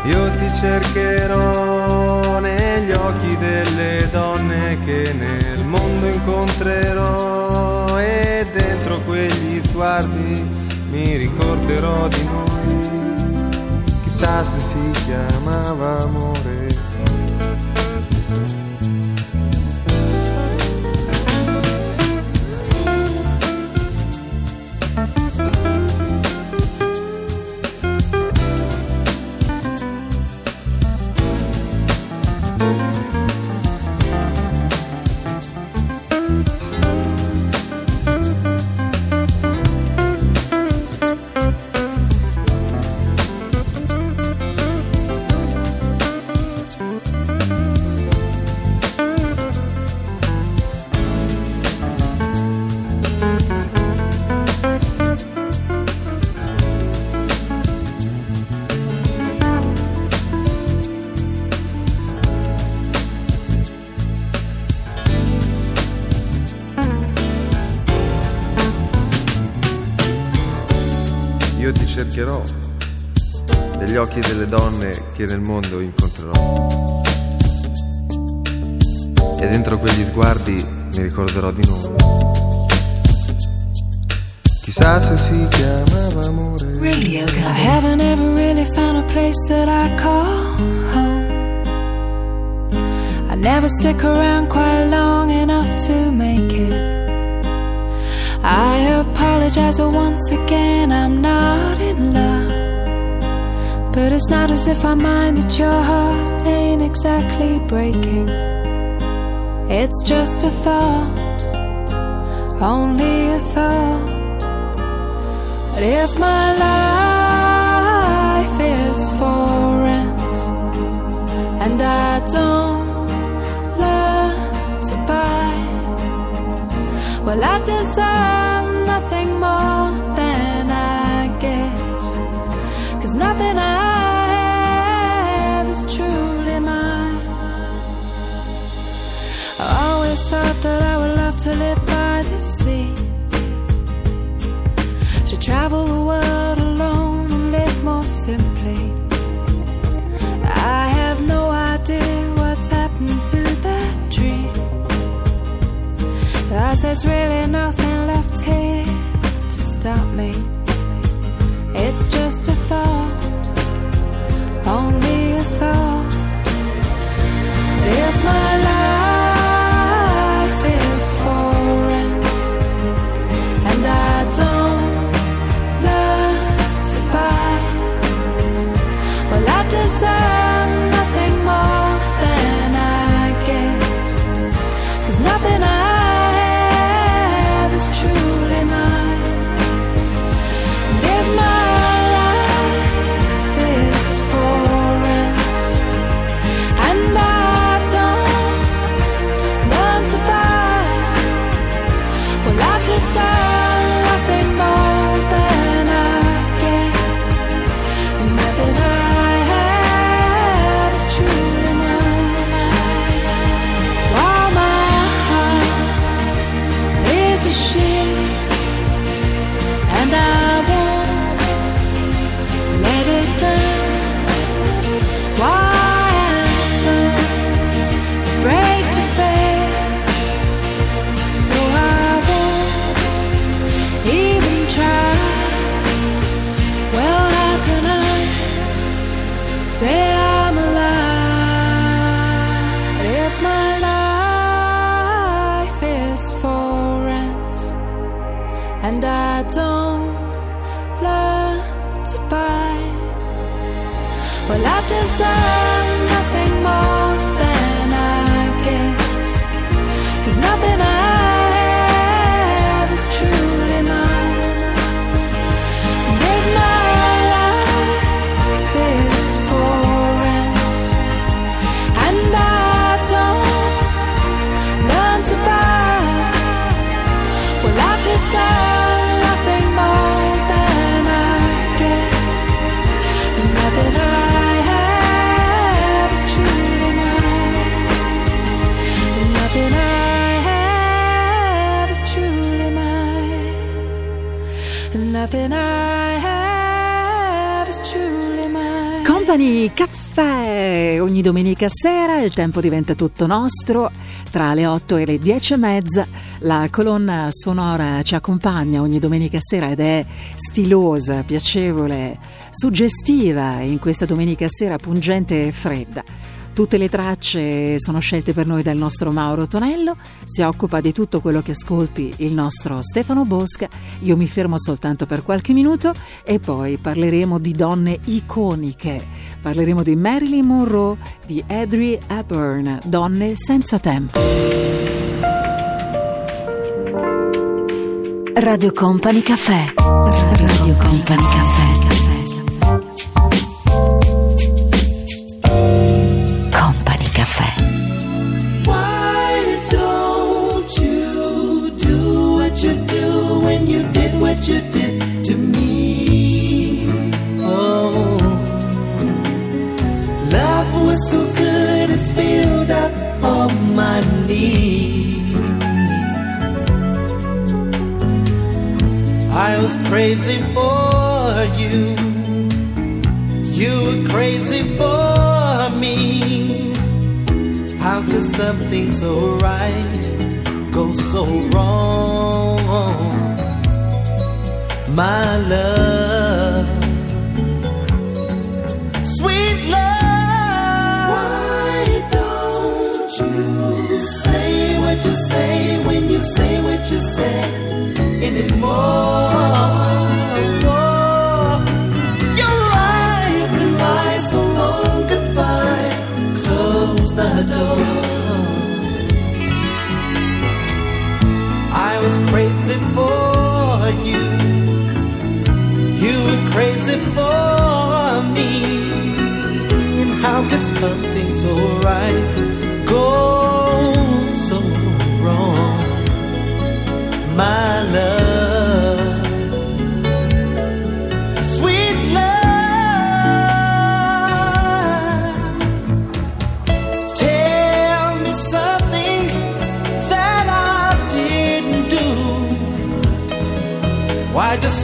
Io ti cercherò negli occhi delle donne che nel mondo incontrerò e dentro quegli sguardi mi ricorderò di noi. Chissà se si chiamava amore. Io ti cercherò negli occhi delle donne che nel mondo incontrerò. E dentro quegli sguardi mi ricorderò di noi. Chissà se si chiamava amore. I haven't ever really found a place that I call home. I never stick around quite long enough to make it. I apologize once again, I'm not in love. But it's not as if I mind that your heart ain't exactly breaking. It's just a thought, only a thought. But if my life is for rent and I don't well, I deserve nothing more than I get. Cause nothing I have is truly mine. I always thought that I would love to live by the sea. To travel the world Cause there's really nothing left here to stop me. Company Caffè, ogni domenica sera il tempo diventa tutto nostro, tra le 8 e le 10 e mezza la colonna sonora ci accompagna ogni domenica sera ed è stilosa, piacevole, suggestiva in questa domenica sera pungente e fredda. Tutte le tracce sono scelte per noi dal nostro Mauro Tonello, si occupa di tutto quello che ascolti il nostro Stefano Bosca, io mi fermo soltanto per qualche minuto e poi parleremo di donne iconiche, parleremo di Marilyn Monroe, di Audrey Hepburn, donne senza tempo. Radio Company Caffè. Radio Company Caffè. Something so right go so wrong? My love, sweet love. Why don't you say what you say when you say what you say anymore? For me. And how could something so right go so wrong? My love, sweet love. Tell me something that I didn't do. Why does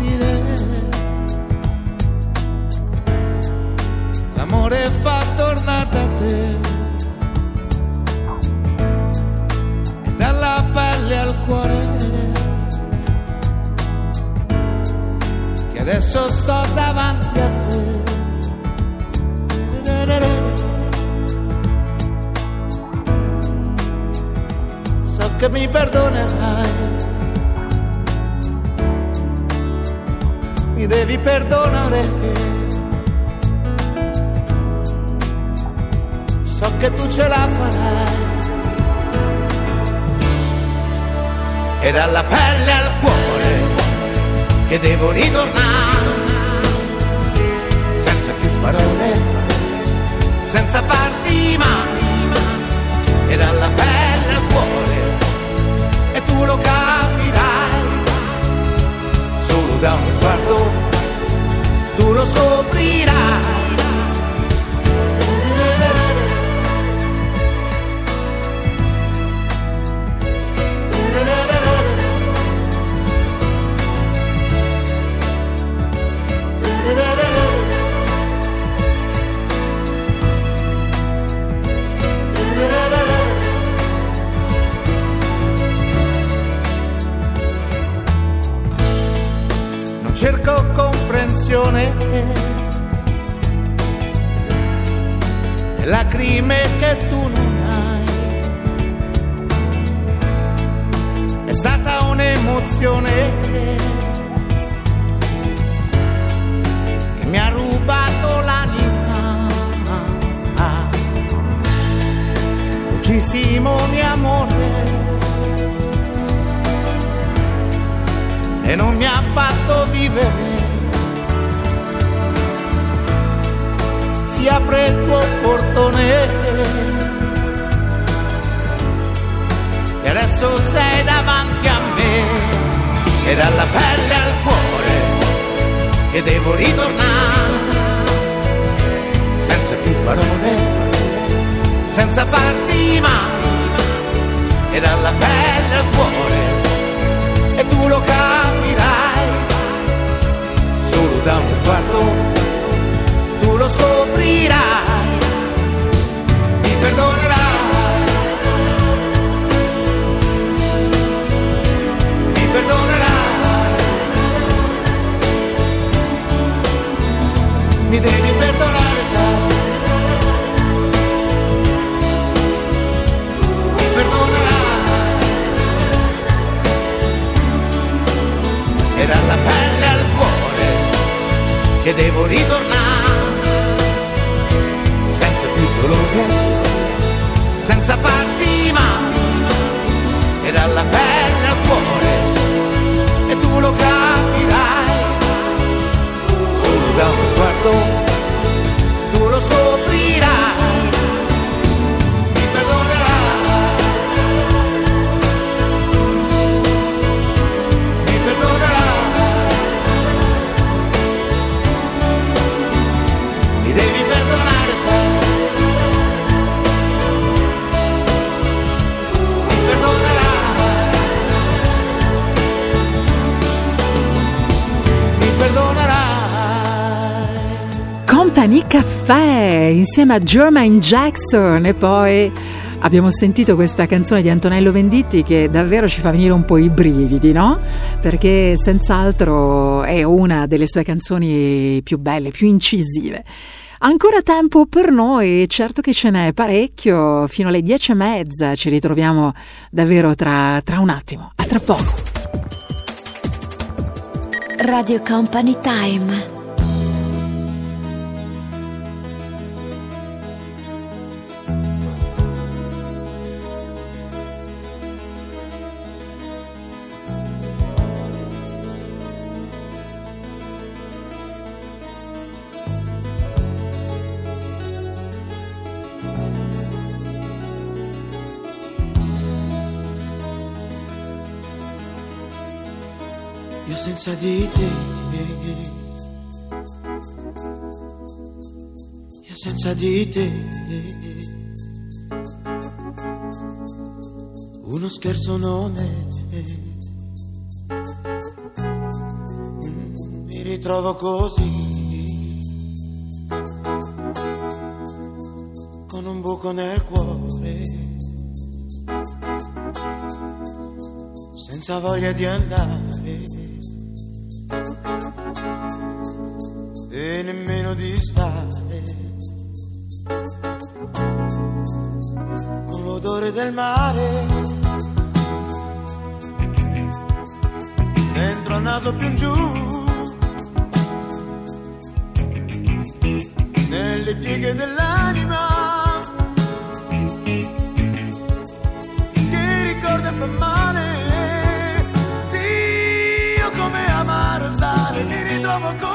mattine. L'amore fa tornare da te. E dalla pelle al cuore. Che adesso sto davanti a te. So che mi perdonerai. Mi devi perdonare. So che tu ce la farai. E dalla pelle al cuore che devo ritornare senza più parole, senza farti male. E dalla pelle da uno sguardo tu lo scoprirai le lacrime che tu non hai. È stata un'emozione che mi ha rubato l'anima. Dolcissimo mio amore. E non mi ha fatto vivere. Si apre il tuo portone. E adesso sei davanti a me e dalla pelle al cuore che devo ritornare. Senza più parole, senza farti male e dalla pelle al cuore e tu lo capirai. Solo da uno sguardo lo scoprirai mi perdonerai mi perdonerai mi devi perdonare sai. Mi perdonerai e dalla pelle al cuore che devo ritornare senza più dolore, senza farti male e dalla pelle al cuore e tu lo capirai. Solo da uno sguardo tu lo scoprirai Company Caffè insieme a Jermaine Jackson e poi abbiamo sentito questa canzone di Antonello Venditti che davvero ci fa venire un po' i brividi, no? Perché senz'altro è una delle sue canzoni più belle, più incisive. Ancora tempo per noi, certo che ce n'è parecchio, fino alle dieci e mezza ci ritroviamo davvero tra, tra un attimo, a tra poco. Radio Company Time. Senza di te, io senza di te, uno scherzo non è. Mm. ritrovo così, con un buco nel cuore, senza voglia di andare nemmeno di stare, con l'odore del mare. Dentro al naso più in giù. Nelle pieghe dell'anima. Che ricorda fa male. Dio come amare il sale. Mi ritrovo così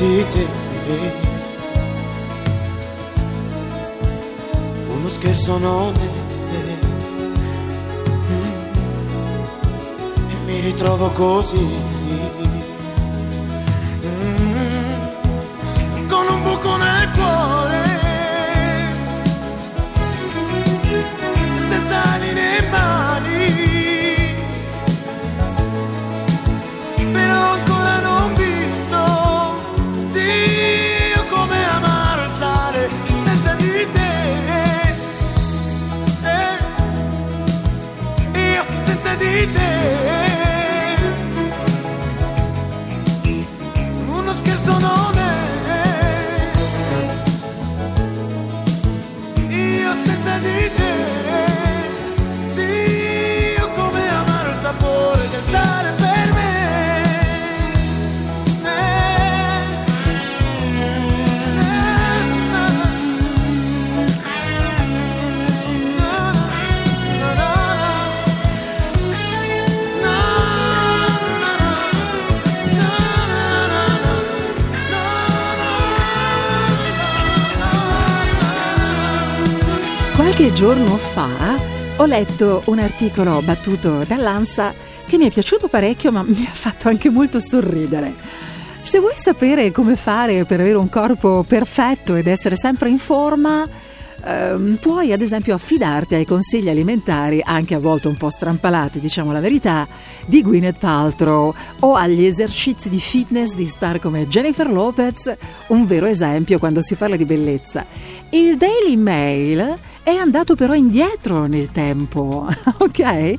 di te. Uno scherzo non è e mi ritrovo così senza di giorno fa ho letto un articolo battuto dall'ANSA che mi è piaciuto parecchio ma *laughs* mi ha fatto anche molto sorridere. Se vuoi sapere come fare per avere un corpo perfetto ed essere sempre in forma, ehm, puoi ad esempio affidarti ai consigli alimentari, anche a volte un po' strampalati, diciamo la verità, di Gwyneth Paltrow o agli esercizi di fitness di star come Jennifer Lopez, un vero esempio quando si parla di bellezza. Il Daily Mail è andato però indietro nel tempo, *laughs* ok?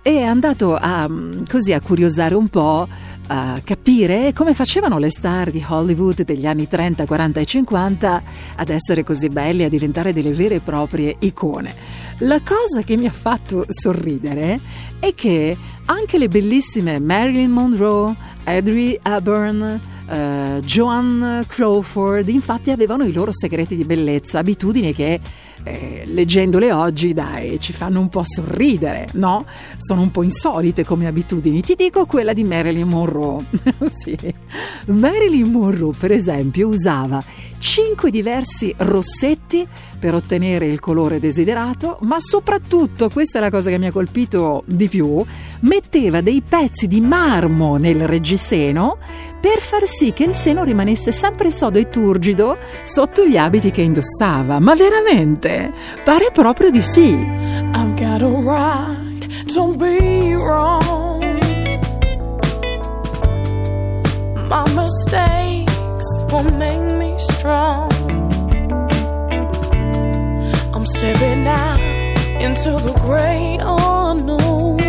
È andato a, così a curiosare un po', a capire come facevano le star di Hollywood degli anni 30, 40 e 50 ad essere così belle, a diventare delle vere e proprie icone. La cosa che mi ha fatto sorridere è che anche le bellissime Marilyn Monroe, Audrey Hepburn, eh, Joan Crawford, infatti avevano i loro segreti di bellezza, abitudini che eh, leggendole oggi, dai, ci fanno un po' sorridere, no? Sono un po' insolite come abitudini. Ti dico quella di Marilyn Monroe. *laughs* sì. Marilyn Monroe, per esempio, usava cinque diversi rossetti per ottenere il colore desiderato, ma soprattutto, questa è la cosa che mi ha colpito di più, metteva dei pezzi di marmo nel reggiseno per far sì che il seno rimanesse sempre sodo e turgido sotto gli abiti che indossava. Ma veramente? Pare proprio di sì. I've got a right, don't be wrong. My mistakes will make me strong. I'm stepping out into the great unknown.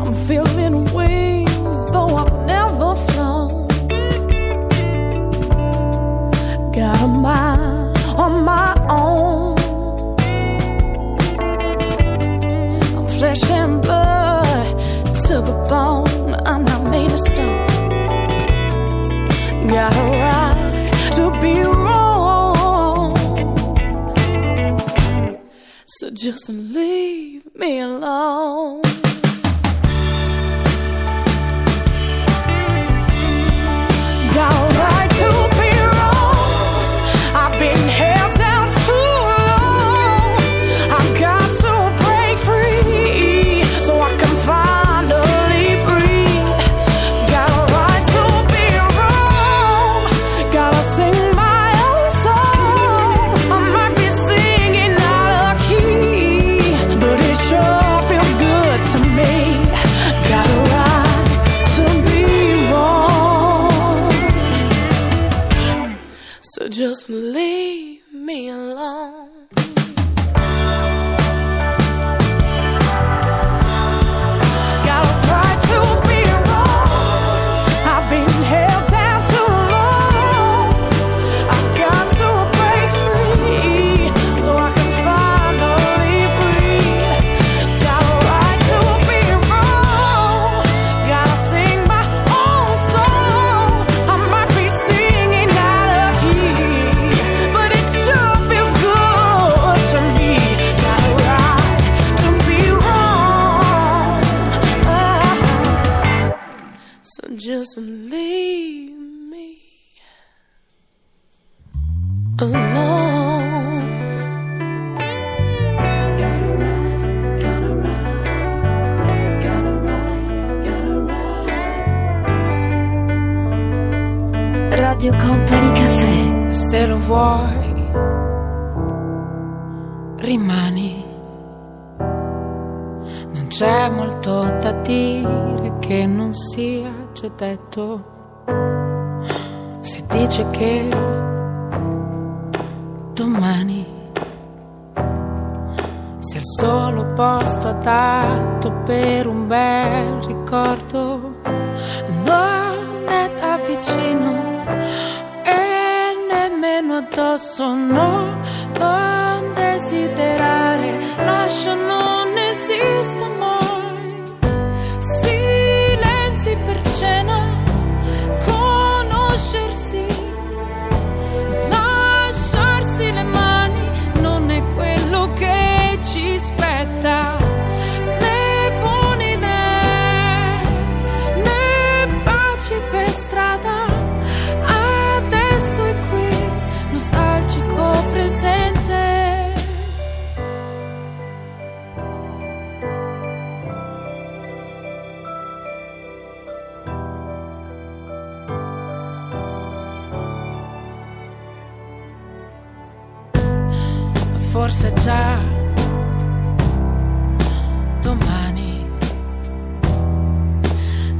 I'm feeling wings, though I've never flown. Got a mind on my own. So just leave me alone. Detto. Si dice che domani sia il solo posto adatto per un bel ricordo. Non è da vicino e nemmeno addosso, no, già domani.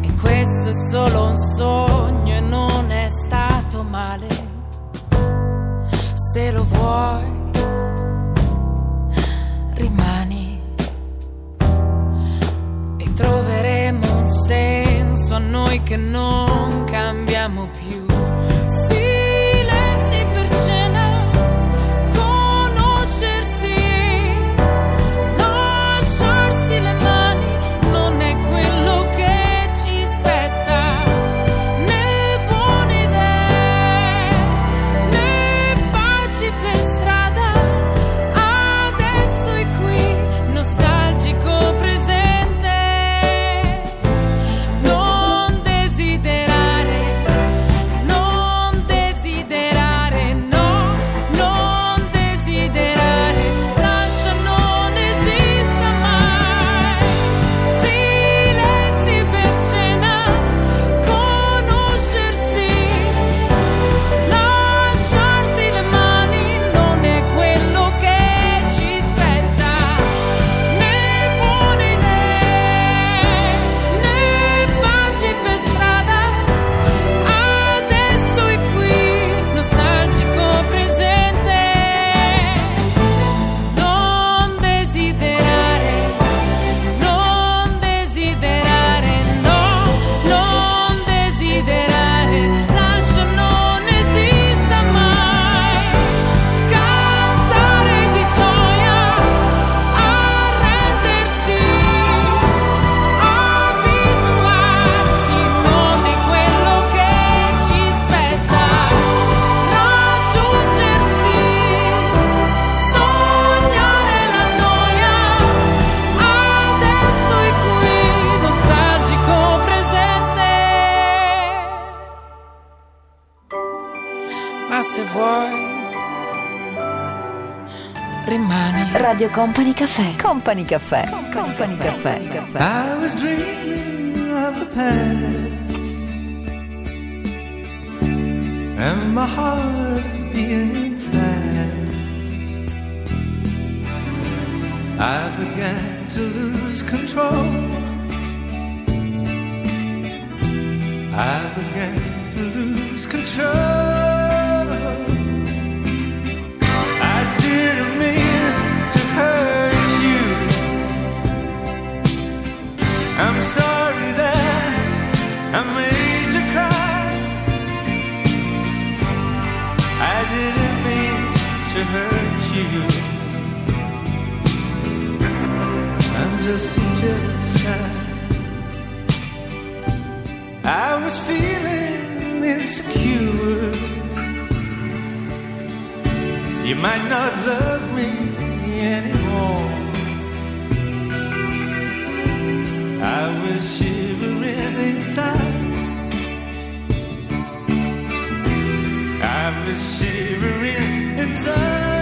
E questo è solo un sogno e non è stato male. Se lo vuoi, rimani. E troveremo un senso a noi che non rimani. Radio Company Caffè. Company Caffè. Company Caffè. I was dreaming of the past and my heart beating fast. I began to lose control. I began to lose control. Sorry that I made you cry. I didn't mean to hurt you. I'm just a jealous. I was feeling insecure. You might not love me anymore. I was shivering inside. I was shivering inside.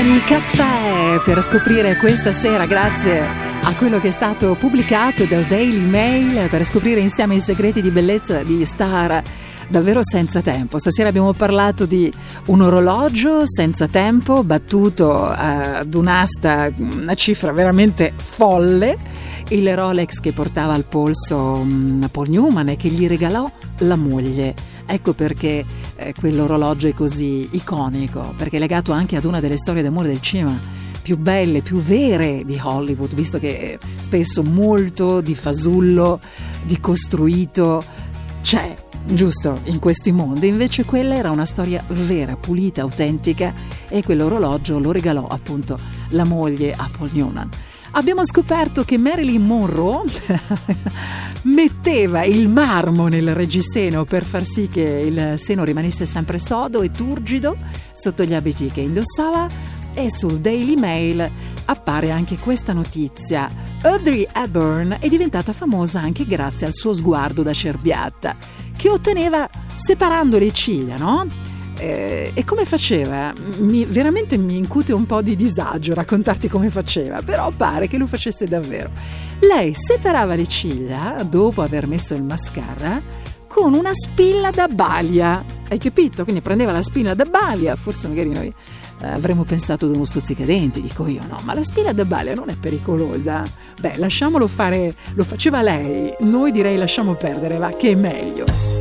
Company Caffè per scoprire questa sera, grazie a quello che è stato pubblicato dal Daily Mail, per scoprire insieme i segreti di bellezza di star davvero senza tempo. Stasera abbiamo parlato di un orologio senza tempo, battuto ad un'asta, una cifra veramente folle, il Rolex che portava al polso mm, Paul Newman e che gli regalò la moglie. Ecco perché eh, quell'orologio è così iconico, perché è legato anche ad una delle storie d'amore del cinema più belle, più vere di Hollywood, visto che spesso molto di fasullo, di costruito c'è, giusto, in questi mondi. Invece quella era una storia vera, pulita, autentica e quell'orologio lo regalò appunto la moglie a Paul Newman. Abbiamo scoperto che Marilyn Monroe *laughs* metteva il marmo nel reggiseno per far sì che il seno rimanesse sempre sodo e turgido sotto gli abiti che indossava e sul Daily Mail appare anche questa notizia. Audrey Hepburn è diventata famosa anche grazie al suo sguardo da cerbiatta, che otteneva separando le ciglia, no? Eh, e come faceva? Mi, veramente mi incute un po' di disagio raccontarti come faceva, però pare che lo facesse davvero. Lei separava le ciglia dopo aver messo il mascara con una spilla da balia. Hai capito? Quindi prendeva la spilla da balia, forse magari noi eh, avremmo pensato ad uno stuzzicadenti, dico io no, ma la spilla da balia non è pericolosa? Beh, lasciamolo fare, lo faceva lei, noi direi lasciamo perdere, va, che è meglio.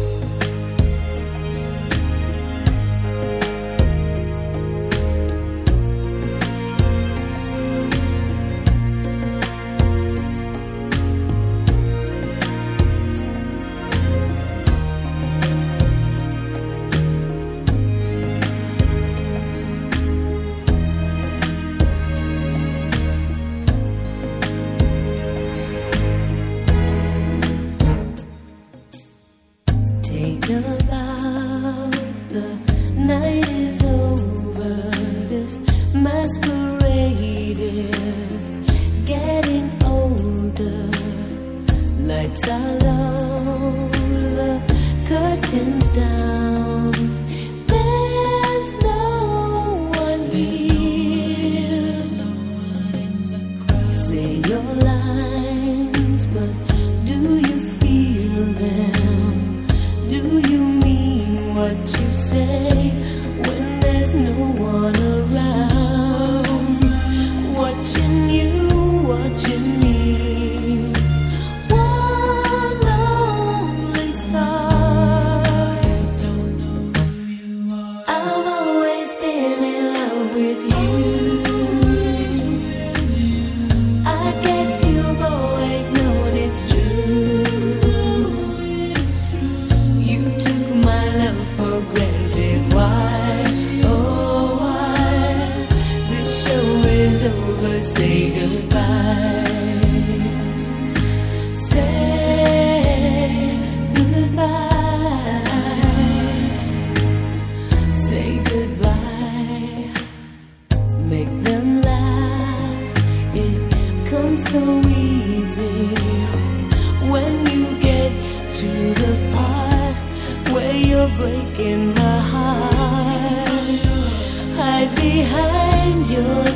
So easy when you get to the part where you're breaking my heart. Hide behind your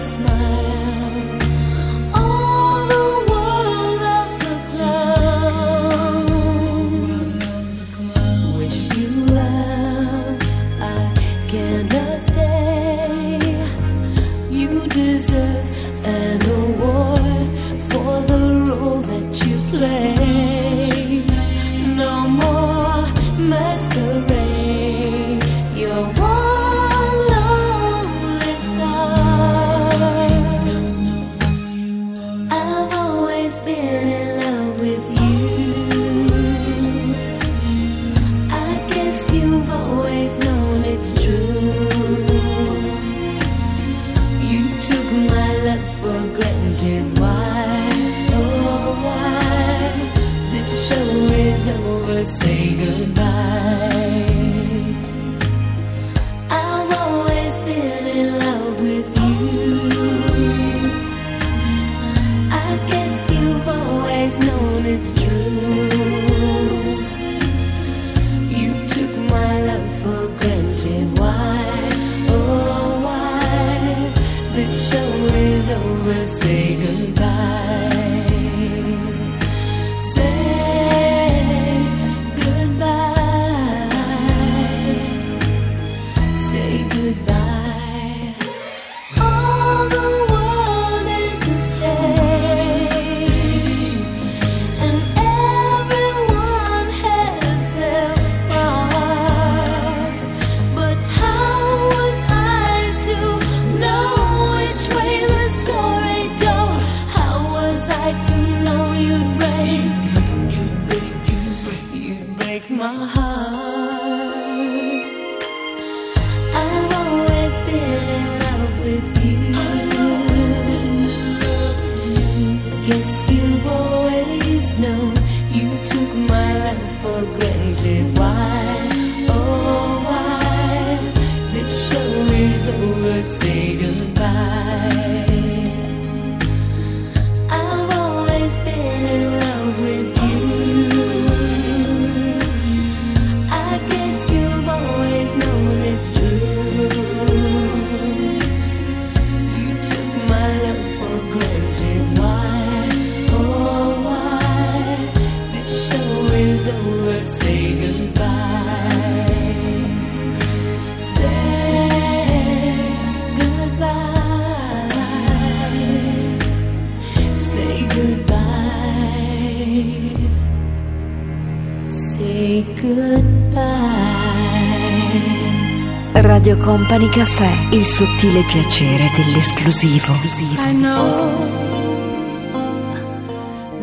Armani Caffè, il sottile piacere dell'esclusivo. I know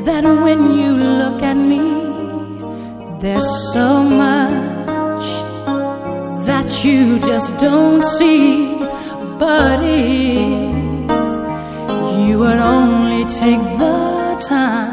that when you look at me, there's so much that you just don't see. But if you would only take the time.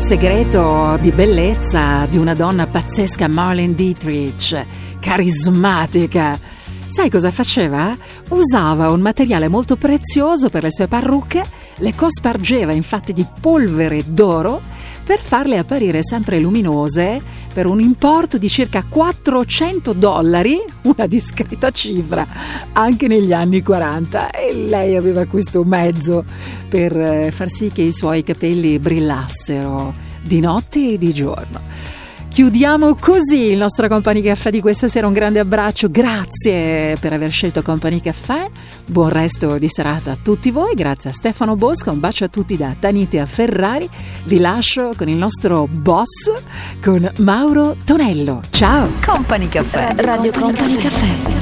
Segreto di bellezza di una donna pazzesca, Marlene Dietrich, carismatica. Sai cosa faceva? Usava un materiale molto prezioso per le sue parrucche, le cospargeva infatti di polvere d'oro per farle apparire sempre luminose per un importo di circa 400 dollari, una discreta cifra, anche negli anni 40. E lei aveva questo mezzo per eh, far sì che i suoi capelli brillassero di notte e di giorno. Chiudiamo così il nostro Company Caffè di questa sera. Un grande abbraccio, grazie per aver scelto Company Caffè. Buon resto di serata a tutti voi. Grazie a Stefano Bosca. Un bacio a tutti da Tanite a Ferrari. Vi lascio con il nostro boss, con Mauro Tonello. Ciao. Company Caffè. Radio Company Caffè.